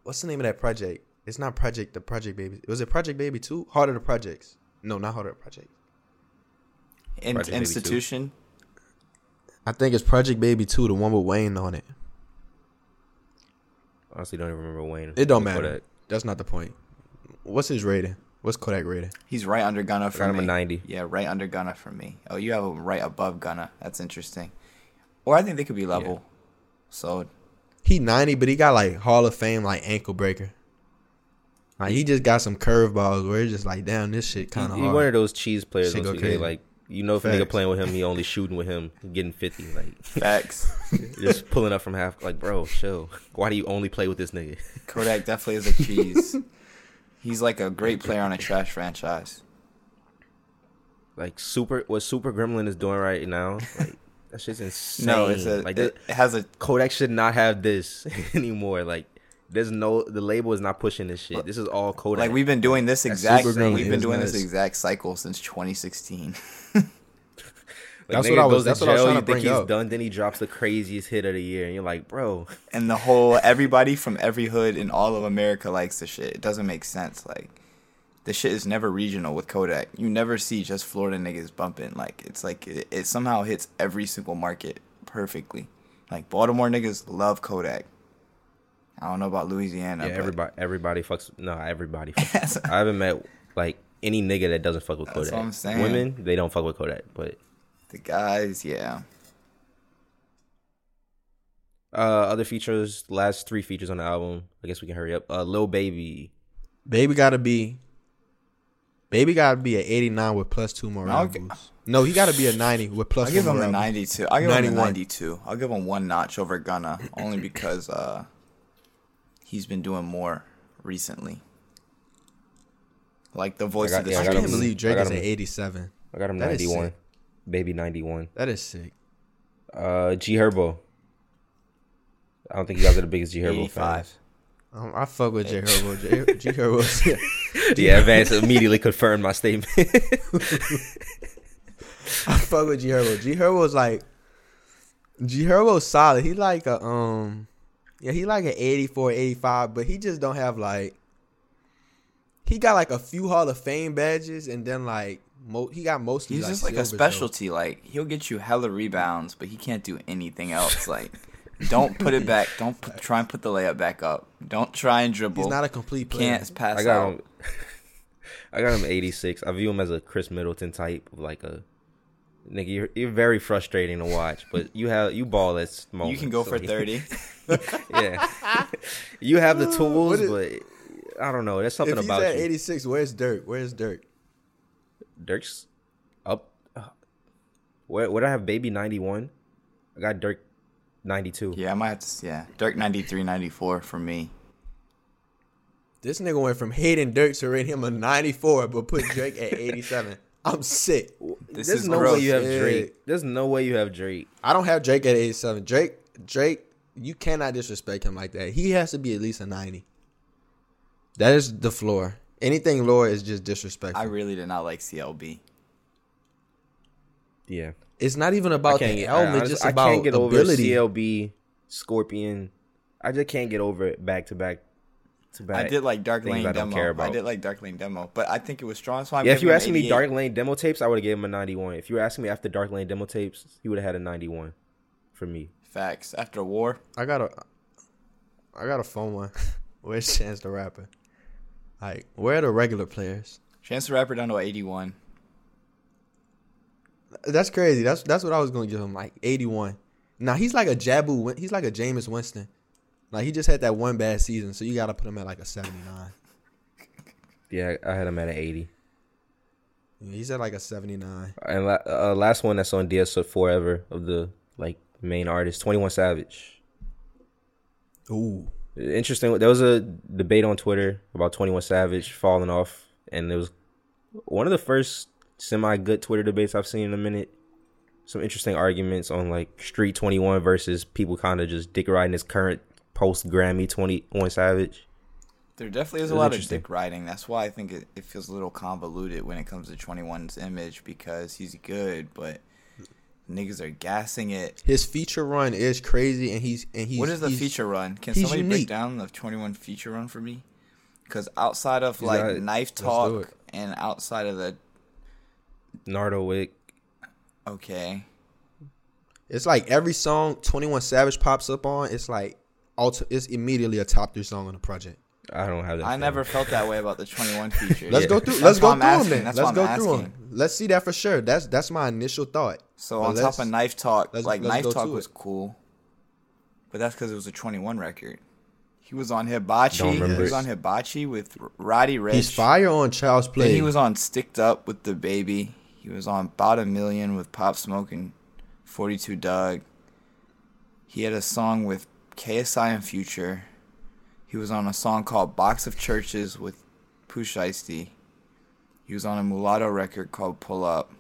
what's the name of that project? It's not Project the Project Baby. Was it Project Baby Two? Harder the Projects? No, not Harder the Project. In- Project two. institution. I think it's Project Baby Two, the one with Wayne on it. Honestly, don't even remember Wayne. It don't matter. Kodak. That's not the point. What's his rating? What's Kodak rating? He's right under Gunna for got me. a 90. Yeah, right under Gunna for me. Oh, you have him right above Gunna. That's interesting. Or I think they could be level. So He ninety, but he got like Hall of Fame like ankle breaker. Like he just got some curveballs where it's just like, damn, this shit kind of He's hard. one of those cheese players. Shit go 2K, crazy. Like you know, if a nigga playing with him, he only shooting with him, getting fifty. Like facts. [laughs] just pulling up from half. Like bro, chill. Why do you only play with this nigga? [laughs] Kodak definitely is a cheese. He's like a great player on a trash franchise. Like super, what Super Gremlin is doing right now, like that shit's insane. No, it's a like it, that, it has a Kodak should not have this [laughs] anymore. Like there's no, the label is not pushing this shit. This is all Kodak. like we've been doing this That's exact Super Gremlin we've been is doing this exact cycle since 2016. [laughs] Like, That's what I was- goes to that's what I was trying you to think bring he's up. done, then he drops the craziest hit of the year, and you're like, bro, and the whole everybody from every hood in all of America likes the shit. It doesn't make sense. Like the shit is never regional with Kodak. You never see just Florida niggas bumping. Like it's like it, it somehow hits every single market perfectly. Like Baltimore niggas love Kodak. I don't know about Louisiana. yeah, but everybody, everybody fucks. No, everybody. [laughs] Fucks. I haven't met like any nigga that doesn't fuck with That's Kodak. what I'm saying. Women, they don't fuck with Kodak, but the guys, yeah. uh, other features, last three features on the album. I guess we can hurry up. Uh, Lil Baby, Baby gotta be. Baby gotta be an eighty nine with plus two more I'll round gi- boosts. No, he gotta be a ninety with plus. I'll give him a 92. I'll give him a 92. I'll give him one notch over Gunna only because uh he's been doing more recently. Like the voice I got- of the yeah, I I got can't him- believe Drake is got at eighty seven. I got him That is 91. sick. Baby 91. That is sick. Uh, G Herbo. I don't think you guys are the biggest G Herbo 85. fans. Um, I fuck with J Herbo. J, G Herbo. [laughs] [laughs] Yeah, Vance immediately confirmed my statement. [laughs] I fuck with G Herbo. G Herbo's like G Herbo's solid. He like a um yeah, he like an 84, 85, but he just don't have like he got like a few Hall of Fame badges and then like mo- he got mostly He's like just like a silvers, though. specialty. Like he'll get you hella rebounds, but he can't do anything else. Like don't put it back. Don't put, [laughs] try and put the layup back up. Don't try and dribble. He's not a complete player. can't pass I got out. him. [laughs] I got him 86. I view him as a Khris Middleton type, like a nigga. You're, you're very frustrating to watch, but you have you ball at moments. You can go so for 30. [laughs] yeah, you have the [laughs] tools, What is- but I don't know. There's something if he's about at you. 86, where's Durk? Where's Durk? Durk's up. uh, Where would I have baby 91? I got Durk 92. yeah, I might have to. Yeah, Durk 93, 94 for me. This nigga went from hating Durk to rate him a 94, but put Drake at 87. I'm sick. This There's is no gross. way you have Yeah. Drake. There's no way you have Drake. I don't have Drake at 87. Drake, Drake, you cannot disrespect him like that. He has to be at least a 90. That is the floor. Anything lower is just disrespectful. I really did not like CLB. Yeah. it's not even about can't the get, album. I, It's just I about can't get ability. over CLB, Scorpion. I just can't get over it back to back. I did like Dark Lane I demo. care I did like Dark Lane demo, but I think it was strong. So I'm yeah, if you him asking me Dark Lane demo tapes, I would have given him a 91. If you were asking me after Dark Lane demo tapes, he would have had a 91 for me. facts after war, I got a, I got a phone one. [laughs] Where's Chance the Rapper? Like, where are the regular players? Chance the Rapper down to 81. That's crazy. That's that's what I was gonna give him, like 81. Now he's like a Jabu. He's like a Jameis Winston. Like he just had that one bad season, so you gotta put him at like a 79. Yeah, I had him at an 80. Yeah, He's at like a 79. And la- uh, last one that's on DS Forever of the like main artist, 21 Savage. Ooh. Interesting. There was a debate on Twitter about 21 Savage falling off, and it was one of the first semi good Twitter debates I've seen in a minute. Some interesting arguments on like Street 21 versus people kind of just dick riding his current post Grammy 21 Savage. There definitely is a lot of interesting. dick riding. That's why I think it, it feels a little convoluted when it comes to 21's image because he's good, but niggas are gassing it. His feature run is crazy, and he's and he's. what is the he's- feature run? Can he's somebody break down the 21 feature run for me? Because outside of He's like got it. knife talk and outside of the Nardo Wick. okay, It's like every song 21 Savage pops up on, it's like, ulti- it's immediately a top three song on the project. I don't have that. I feeling. never felt that way about the 21 feature. Let's Yeah. go through. That's Let's why go I'm through asking. them. Then. That's Let's go I'm through asking. them. Let's see that for sure. That's that's my initial thought. So But on top of Knife Talk, let's- like let's Knife Talk was it. cool, but that's because it was a 21 record. He was on Hibachi. Don't remember He was it. on Hibachi with Roddy Ricch. He's fire on Child's Play. Then Play. he was on Sticked Up with the Baby. He was on About a Million with Pop Smoke and 42 Dugg. He had a song with KSI and Future. He was on a song called Box of Churches with Pooh Shiesty. He was on a mulatto record called Pull Up.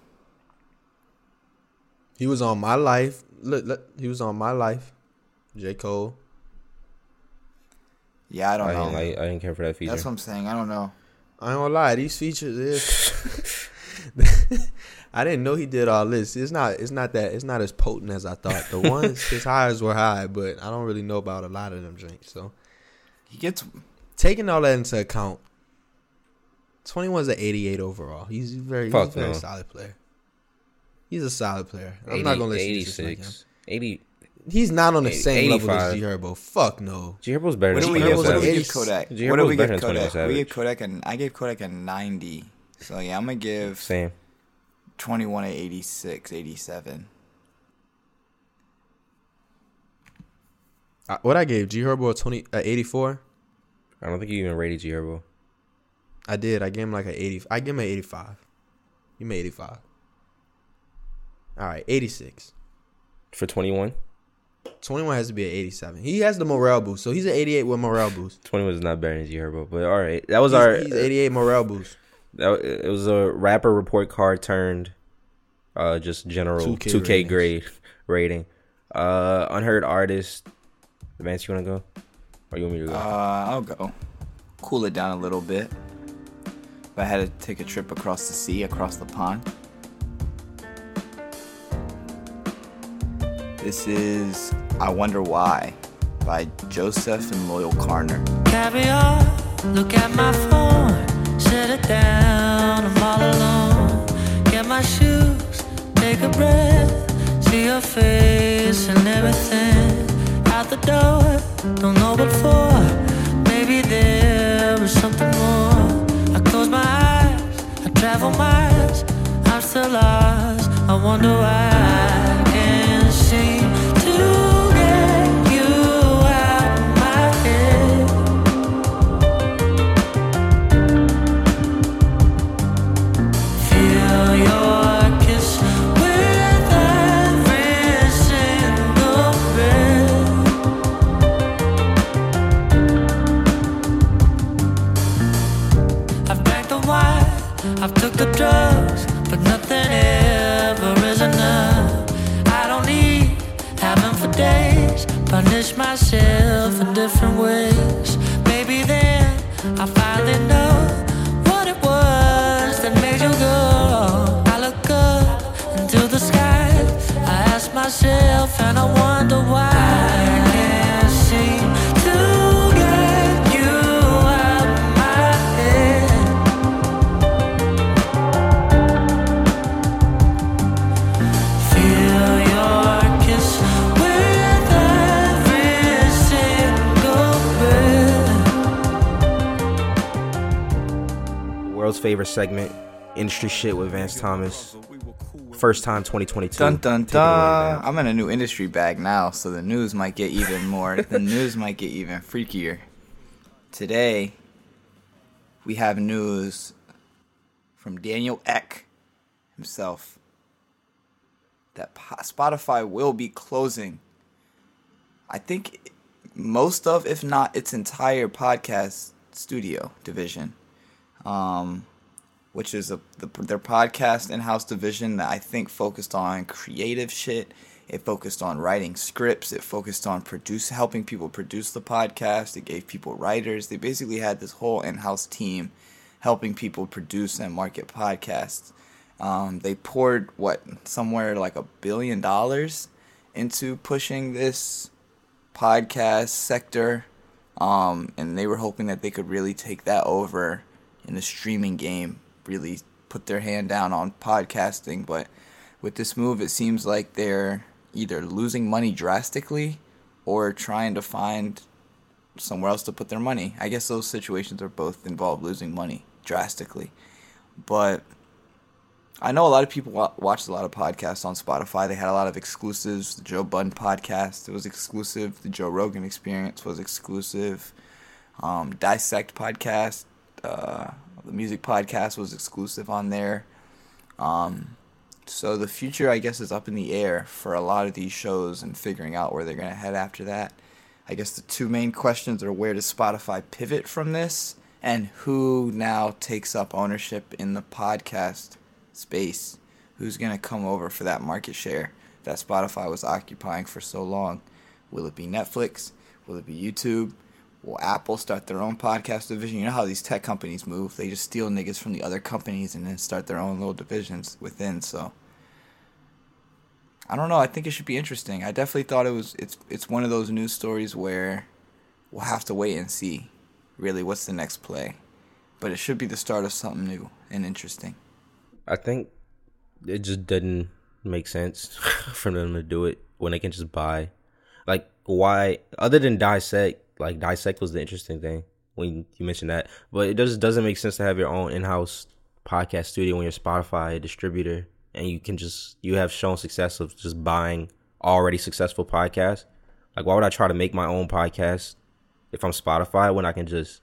He was on My Life. Look, look, he was on My Life. J Cole. Yeah, I don't I know. didn't, like, I didn't care for that feature. That's what I'm saying. I don't know. I ain't gonna lie, these features is. [laughs] [laughs] I didn't know he did all this. It's not. It's not that. It's not as potent as I thought. The [laughs] ones his highs were high, but I don't really know about a lot of them drinks. So He gets taking all that into account, twenty one's an eighty eight overall. He's very, he's a very no. solid player. He's a solid player. I'm not gonna let you disrespect him. 86. 80. He's not on the Eighty- same level as 85. G Herbo. Fuck no. G Herbo's better What than do we G give? Herbo's What do we give Kodak? What do we better give Kodak? We give Kodak an I gave Kodak a 90. So yeah, I'm gonna give Same. 21 at 86, 87. Uh, what I gave G Herbo a twenty, uh, eighty four. I don't think you even rated G Herbo. I did. I gave him like an 80. I give him an 85. You made 85. All right, 86. For 21? 21 has to be an 87. He has the morale boost, so he's an 88 with morale boost. 21 is not better than G Herbo. But all right. That was He's, our. he's 88 morale boost. That, it was a rapper report card turned uh just general 2K 2K, ratings. grade [laughs] rating. Uh unheard artist. Vance, you wanna go? Or you want me to Uh, go? I'll go. Cool it down a little bit. If I had to take a trip across the sea, across the pond. This is I Wonder Why by Joesef and Loyle Carner. Caviar, look at my phone. Set it down, I'm all alone. Get my shoes, take a breath. See your face and everything. Out the door, don't know what for. Maybe there was something more. I close my eyes, I travel miles. I'm still lost. I wonder why myself in different ways. Maybe then I finally know what it was that made you go. I look up into the sky, I ask myself, and I wonder why World's favorite segment, industry shit with Vance Thomas. First time 2022. Dun dun it away, dun. I'm in a new industry bag now, so the news might get even more. the [laughs] news might get even freakier. Today, we have news from Daniel Ek himself that Spotify will be closing. I think most of, if not its entire podcast studio division. Um, which is a the, their podcast in-house division that I think focused on creative shit. It focused on writing scripts. It focused on produce helping people produce the podcast. It gave people writers. They basically had this whole in-house team helping people produce and market podcasts. Um, they poured what somewhere like a billion dollars into pushing this podcast sector, um, and they were hoping that they could really take that over in the streaming game, really put their hand down on podcasting. But with this move, it seems like they're either losing money drastically or trying to find somewhere else to put their money. I guess those situations are both involved losing money drastically. But I know a lot of people wa- watched a lot of podcasts on Spotify. They had a lot of exclusives. The Joe Budden podcast it was exclusive. The Joe Rogan Experience was exclusive. Um, Dissect podcast, uh, the music podcast was exclusive on there. Um, so the future, I guess, is up in the air for a lot of these shows and figuring out where they're going to head after that. I guess the two main questions are where does Spotify pivot from this and who now takes up ownership in the podcast space? Who's going to come over for that market share that Spotify was occupying for so long? Will it be Netflix? Will it be YouTube? Will Apple start their own podcast division? You know how these tech companies move. They just steal niggas from the other companies and then start their own little divisions within, so I don't know. I think it should be interesting. I definitely thought it was it's it's one of those news stories where we'll have to wait and see really what's the next play. But it should be the start of something new and interesting. I think it just didn't make sense [laughs] for them to do it when they can just buy. Like, why? Other than dissect, like dissect was the interesting thing when you mentioned that, but it just doesn't make sense to have your own in-house podcast studio when you're Spotify distributor and you can just you have shown success of just buying already successful podcasts. Like, why would I try to make my own podcast if I'm Spotify when I can just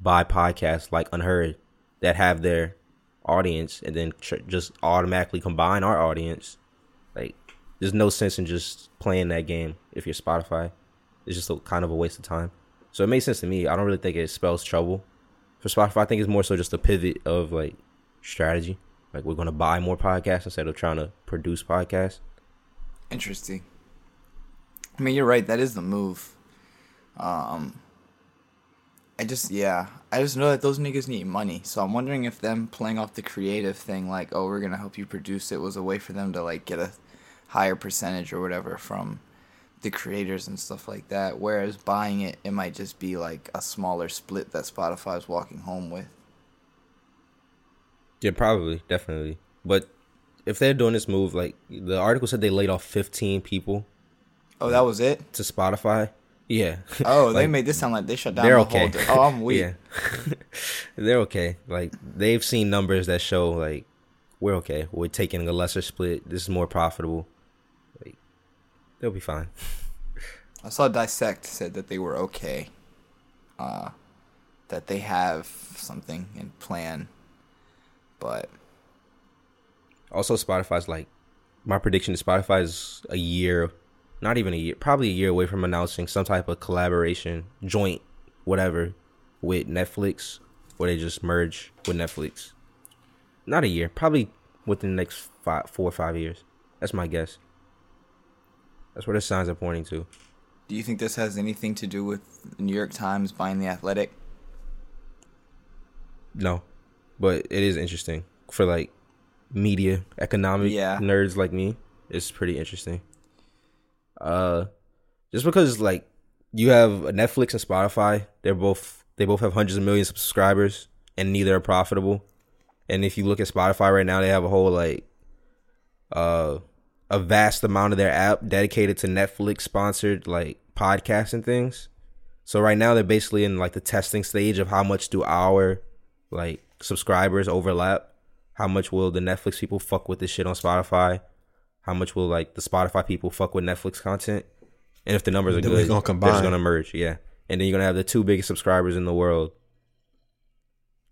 buy podcasts like Unheard that have their audience and then tr- just automatically combine our audience? Like, there's no sense in just playing that game if you're Spotify. It's just a kind of a waste of time. So it makes sense to me. I don't really think it spells trouble for Spotify. I think it's more so just a pivot of like strategy. Like we're gonna buy more podcasts instead of trying to produce podcasts. Interesting. I mean, you're right. That is the move. Um, I just yeah, I just know that those niggas need money. So I'm wondering if them playing off the creative thing, like oh we're gonna help you produce it, was a way for them to like get a higher percentage or whatever from the creators and stuff like that. Whereas buying it, it might just be like a smaller split that Spotify's walking home with. Yeah, probably, definitely. But if they're doing this move, like the article said, they laid off 15 people Oh, that was it. to Spotify. Yeah. [laughs] Oh, they made this sound like they shut down they're the okay. whole. Oh, I'm [laughs] weak. yeah, [laughs] they're okay. Like they've seen numbers that show like we're okay. We're taking a lesser split. This is more profitable. They'll be fine. I saw Dissect said that they were okay. Uh, that they have something in plan, but Also, Spotify's like my prediction is Spotify is a year, not even a year, probably a year away from announcing some type of collaboration, joint, whatever, with Netflix, where they just merge with Netflix. Not a year, probably within the next five, four or five years. That's my guess. That's what the signs are pointing to. do you think this has anything to do with the New York Times buying the Athletic? No, but it is interesting for like media economic Yeah. nerds like me. It's pretty interesting. Uh, just because like you have Netflix and Spotify, they're both they both have hundreds of millions of subscribers, and neither are profitable. And if you look at Spotify right now, they have a whole like uh a vast amount of their app dedicated to Netflix sponsored like podcasts and things. So right now they're basically in like the testing stage of how much do our like subscribers overlap? How much will the Netflix people fuck with this shit on Spotify? How much will like the Spotify people fuck with Netflix content? And if the numbers are Then good, gonna they're combine. just gonna merge, yeah. And then you're gonna have the two biggest subscribers in the world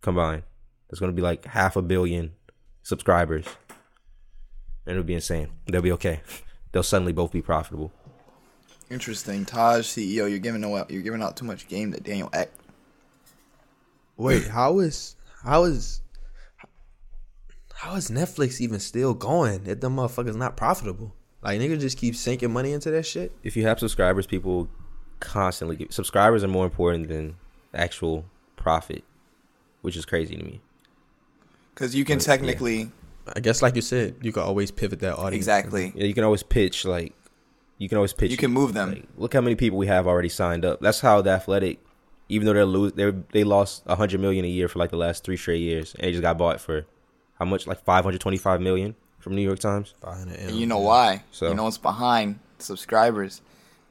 combined. There's gonna be like half a billion subscribers, and it'll be insane. They'll be okay. They'll suddenly both be profitable. Interesting. Taj, CEO, you're giving out you're giving out too much game to Daniel Ek. Wait, how is how is how is Netflix even still going if the motherfuckers not profitable? Like niggas just keep sinking money into that shit. If you have subscribers, people constantly get, subscribers are more important than actual profit, which is crazy to me. Because you can But, yeah. Technically I guess like you said, you can always pivot that audience. exactly Yeah, you can always pitch like you can always pitch. you can move them. Like, look how many people we have already signed up. That's how the athletic, even though they're lose, they they lost a hundred million a year for like the last three straight years, and they just got bought for how much? Like five hundred twenty five million from New York Times. Buying it And you know why? So- You know what's behind subscribers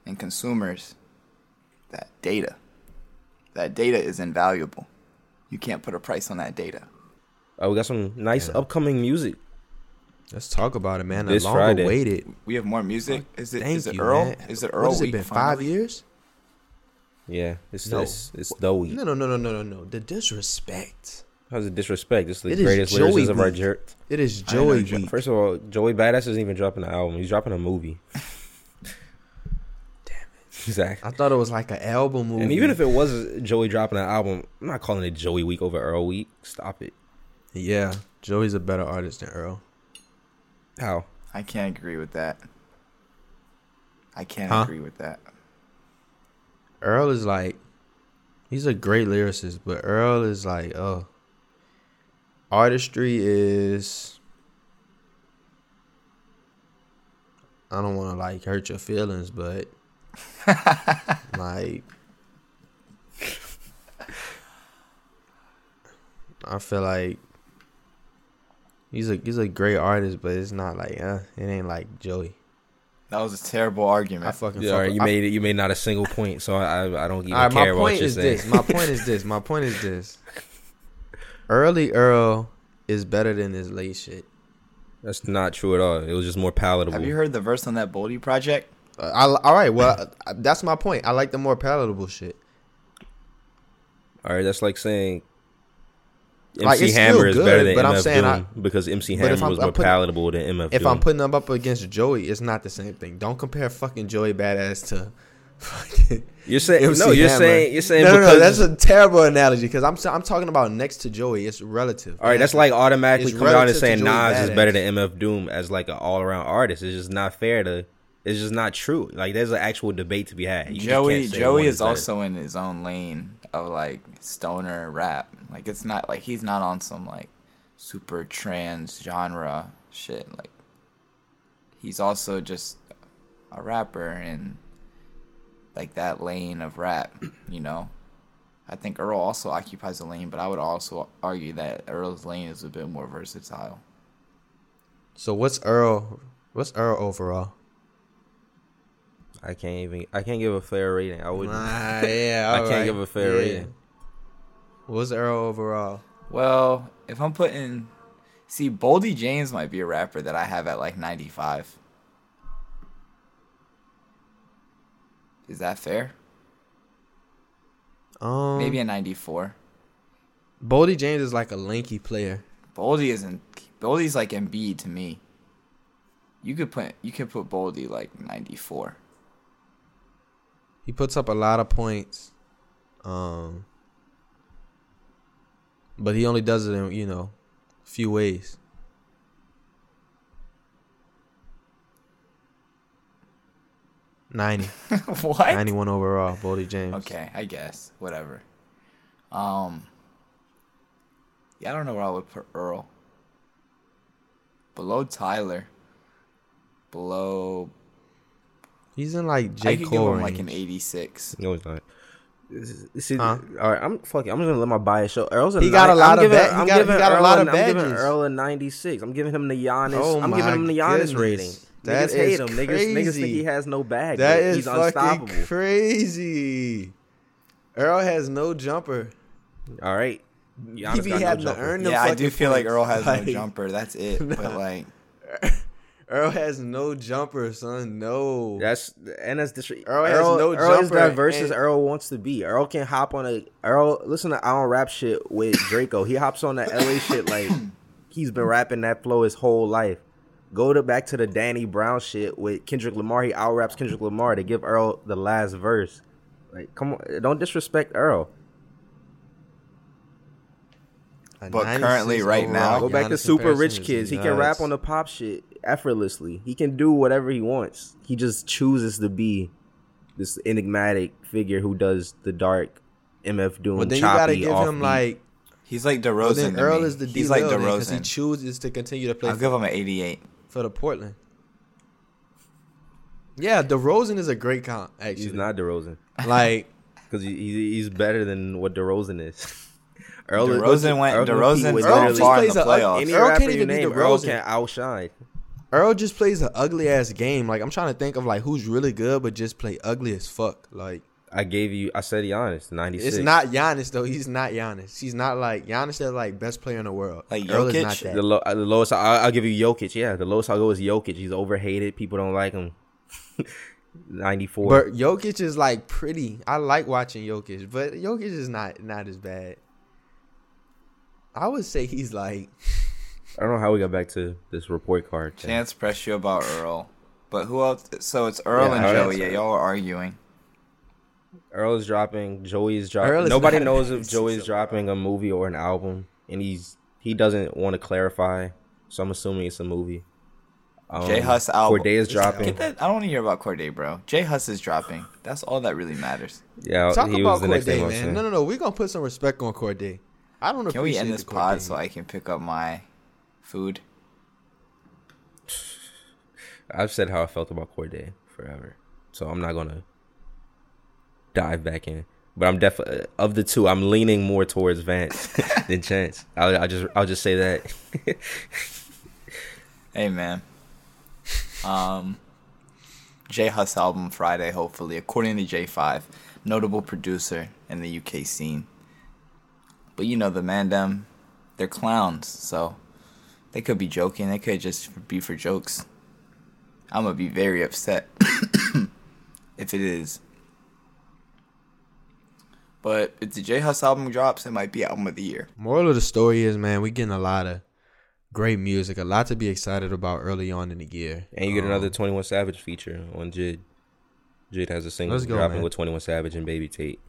and consumers? That data. that data is invaluable. You can't put a price on that data. Oh, we got some nice upcoming music. Let's talk about it, man. This the longer Friday. waited. We have more music. Is it Thank is it you, Earl? man. Is it What Earl? has it week been? Five years? Yeah, it's No. it's, it's the week. No, no, no, no, no, no, no. The disrespect. How's the disrespect? It's the It is greatest Joey lyricist of our week. jer- It is I know Joey week. First of all, Joey Badass isn't even dropping an album. He's dropping a movie. [laughs] Damn it. Exactly. I thought it was like an album movie. And even if it was Joey dropping an album, I'm not calling it Joey Week over Earl Week. Stop it. Yeah, Joey's a better artist than Earl. How? I can't agree with that. I can't Huh? agree with that. Earl is like, he's a great lyricist, but Earl is like, oh, artistry is. I don't want to like hurt your feelings, but [laughs] like, I feel like he's a he's a great artist, but it's not like uh, it ain't like Joey. That was a terrible argument. I fucking Yeah, fuck all right, with- you I made it. You made not a single point, so I I, I don't even All right, my care about what point you're is saying. this. My point is this. My point is this. Early Earl is better than his late shit. That's not true at all. It was just more palatable. Have you heard the verse on that Boldy project? Uh, I, all right, well, uh, that's my point. I like the more palatable shit. All right, that's like saying MC Like, it's Hammer still is good, better than but I'm MF saying Doom I- because MC Hammer if I'm- was I'm more putting- palatable than MF If Doom. I'm putting them up against Joey, it's not the same thing. Don't compare fucking Joey Badass to [laughs] fucking you're saying MC no. You're Hammer. saying you're saying no, no, no. That's a terrible analogy because I'm I'm talking about next to Joey. It's relative. all right. That's like automatically coming out and saying Joey Nas is better than MF Doom as like an all around artist. It's just not fair to. It's just not true. Like there's an actual debate to be had. You Joey Joey is better. also in his own lane of like stoner rap. Like it's not like he's not on some like super trans genre shit. Like he's also just a rapper in like that lane of rap, you know. I think Earl also occupies a lane, but I would also argue that Earl's lane is a bit more versatile. So what's Earl? What's Earl overall? I can't even. I can't give a fair rating. I would. Nah, [laughs] yeah, I all can't right. give a fair Yeah. rating. What's Earl overall? Well, if I'm putting see Boldy James might be a rapper that I have at like 95. Is that fair? Um, Maybe a 94. Boldy James is like a lanky player. Boldy isn't Boldy's like Embiid to me. You could put you could put Boldy like 94. He puts up a lot of points. Um but he only does it in, you know, a few ways. Ninety. [laughs] what? 91 overall, Boldy James. Okay, I guess. Whatever. Um Yeah, I don't know where I would put Earl. Below Tyler. Below He's in like I J. could give Cole him like an 86. No, it's not. See, Huh? all right, I'm fucking. I'm just gonna let my bias show. Earl's a He got a lot I'm of giving, ba- I'm got- giving got a Earl lot a- of I'm giving badges. Earl a 96. I'm giving him the Giannis. Oh I'm giving him the Giannis goodness. rating. That niggas hate is him. Niggas, niggas think he has no bag. That but is he's fucking unstoppable. crazy. Earl has no jumper. all right. Giannis He be got no having to earn them Yeah, I do fucking feel like. Earl has [laughs] Like, no jumper. That's it. [laughs] But like Earl has no jumper, son. No. That's and that's dis- Earl Earl, has no jumper. Earl is jumper, diverse as Earl wants to be. Earl can hop on a Earl. Listen to I don't rap shit with Draco. He hops on that LA shit like [laughs] he's been rapping that flow his whole life. Go to back to the Danny Brown shit with Kendrick Lamar. He out raps Kendrick Lamar to give Earl the last verse. Like, come on, don't disrespect Earl. A But currently, right now- Go back to super rich kids. He can rap on the pop shit effortlessly. He can do whatever he wants. He just chooses to be this enigmatic figure who does the dark MF Doom. But then you gotta give him offbeat. like. he's like Well, DeRozan. then to Earl me. is the D he's like because he chooses to continue to play I'll for, give him an 88. for the Portland. Yeah, DeRozan is a great comp. Actually, he's not DeRozan like [laughs] because he, he, he's better than what DeRozan is. [laughs] Earl DeRozan went- Earl compete DeRozan's with Earl just literally far in plays the a playoffs. Any Earl can't even beat name, Earl DeRozan. can outshine. Earl just plays an ugly ass game. Like I'm trying to think of like who's really good but just play ugly as fuck. Like I I gave you. I said Giannis, ninety six. It's not Giannis though. He's not Giannis. He's not like Giannis. Is like best player in the world. Like Earl is not that. the, low, uh, the lowest. I, I'll give you Jokic. Yeah, the lowest I'll go is Jokic. He's overhated. People don't like him. [laughs] ninety four. But Jokic is like pretty. I like watching Jokic, but Jokic is not not as bad. I would say he's like [laughs] I don't know how we got back to this report card. thing. Chance pressed you about Earl. But who else? So it's Earl Yeah, and Joey. Yeah, y'all are arguing. Earl is dropping. Joey is dropping. Is Nobody [laughs] knows if [laughs] Joey is dropping a movie or an album, and he's he doesn't want to clarify. So I'm assuming it's a movie. Um, J Hus album. Cordae is dropping. Get that? I don't want to hear about Cordae, bro. J Hus is dropping. That's all that really matters. Yeah, talk he about was the next Cordae, name man. No, no, no. We're gonna put some respect on Cordae. I don't Can we appreciate end this pod Cordae. so I can pick up my food? I've said how I felt about Cordae forever, so I'm not gonna dive back in. But I'm definitely of the two, I'm leaning more towards Vance [laughs] than Chance. I'll, I'll just I'll just say that. [laughs] Hey man. Um J Hus album Friday, hopefully, according to JAE5, notable producer in the UK scene. But you know the man them, they're clowns, so they could be joking, they could just be for jokes. I'm gonna be very upset [coughs] if it is. But if the J Hus album drops, it might be album of the year. Moral of the story is, man, we getting a lot of great music, a lot to be excited about early on in the year. and you get Um, another Twenty One Savage feature on Jid. Jid has a single go, dropping man. with Twenty One Savage and Baby Tate.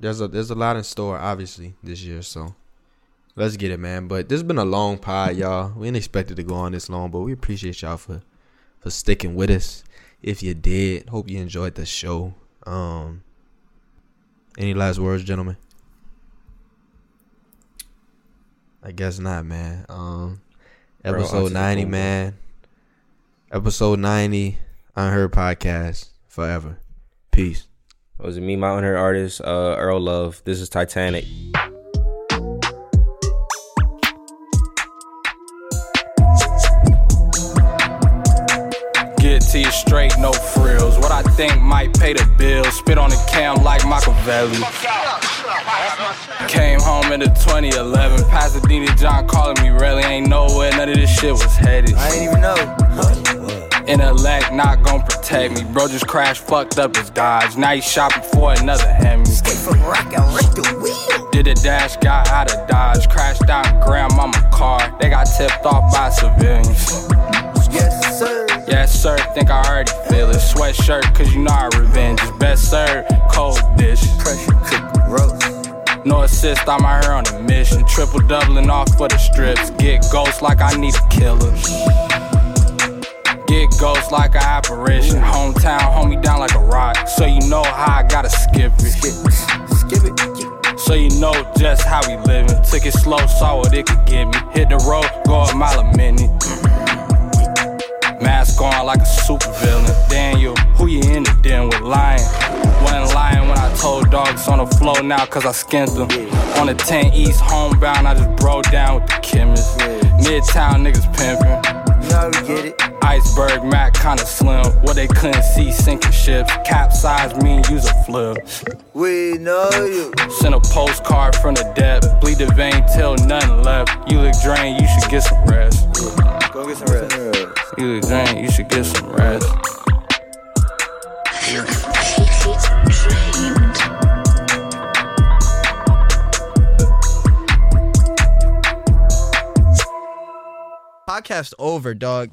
there's a there's a lot in store obviously this year so let's get it man. But this has been a long pod y'all. We didn't expect it to go on this long but we appreciate y'all for for sticking with us. If you did hope you enjoyed the show. Um any last words gentlemen? I guess not man. Um episode the 90 man. Episode 90 unheard podcast forever. Peace. Was it me, my unheard artist, uh, Earl Love? This is Titanic. Get to you straight, no frills. What I think might pay the bills. Spit on the cam like Machiavelli. Came home in the 2011. Pasadena John calling me really ain't nowhere. None of this shit was headed. I ain't even know. Intellect not gon' protect me. Bro just crashed, fucked up his Dodge. Now he shopping for another Hemi. From rock and wreck the wheel. Did a dash, got out of Dodge. Crashed out grandmama car. They got tipped off by civilians. Yes. Yes, sir, think I already feel it. Sweatshirt, cause you know our revenge is best served. Cold dish. Pressure cook roast. No assist, I'm out here on a mission. Triple doubling off for the strips. Get ghost like I need a killer. Get ghost like an apparition. Hometown, hold me down like a rock. So you know how I gotta skip it. Skip, it. skip it. yeah. So you know just how we living. Took it slow, saw what it could get me. Hit the road, go a mile a minute. Mask on like a super villain. Daniel, who you in the den with lying? Wasn't lying when I told dogs on the floor now cause I skinned them. On the 10 East homebound, I just broke down with the chemist. Midtown niggas pimping. How we get it. Iceberg Mac kinda slim. What they couldn't see sinking ships. Capsize me and use a flip. We know you. Send a postcard from the depth. Bleed the vein till nothing left. You look drained, you should get some rest. Go get some rest. You look drained, you should get some rest. podcast over dog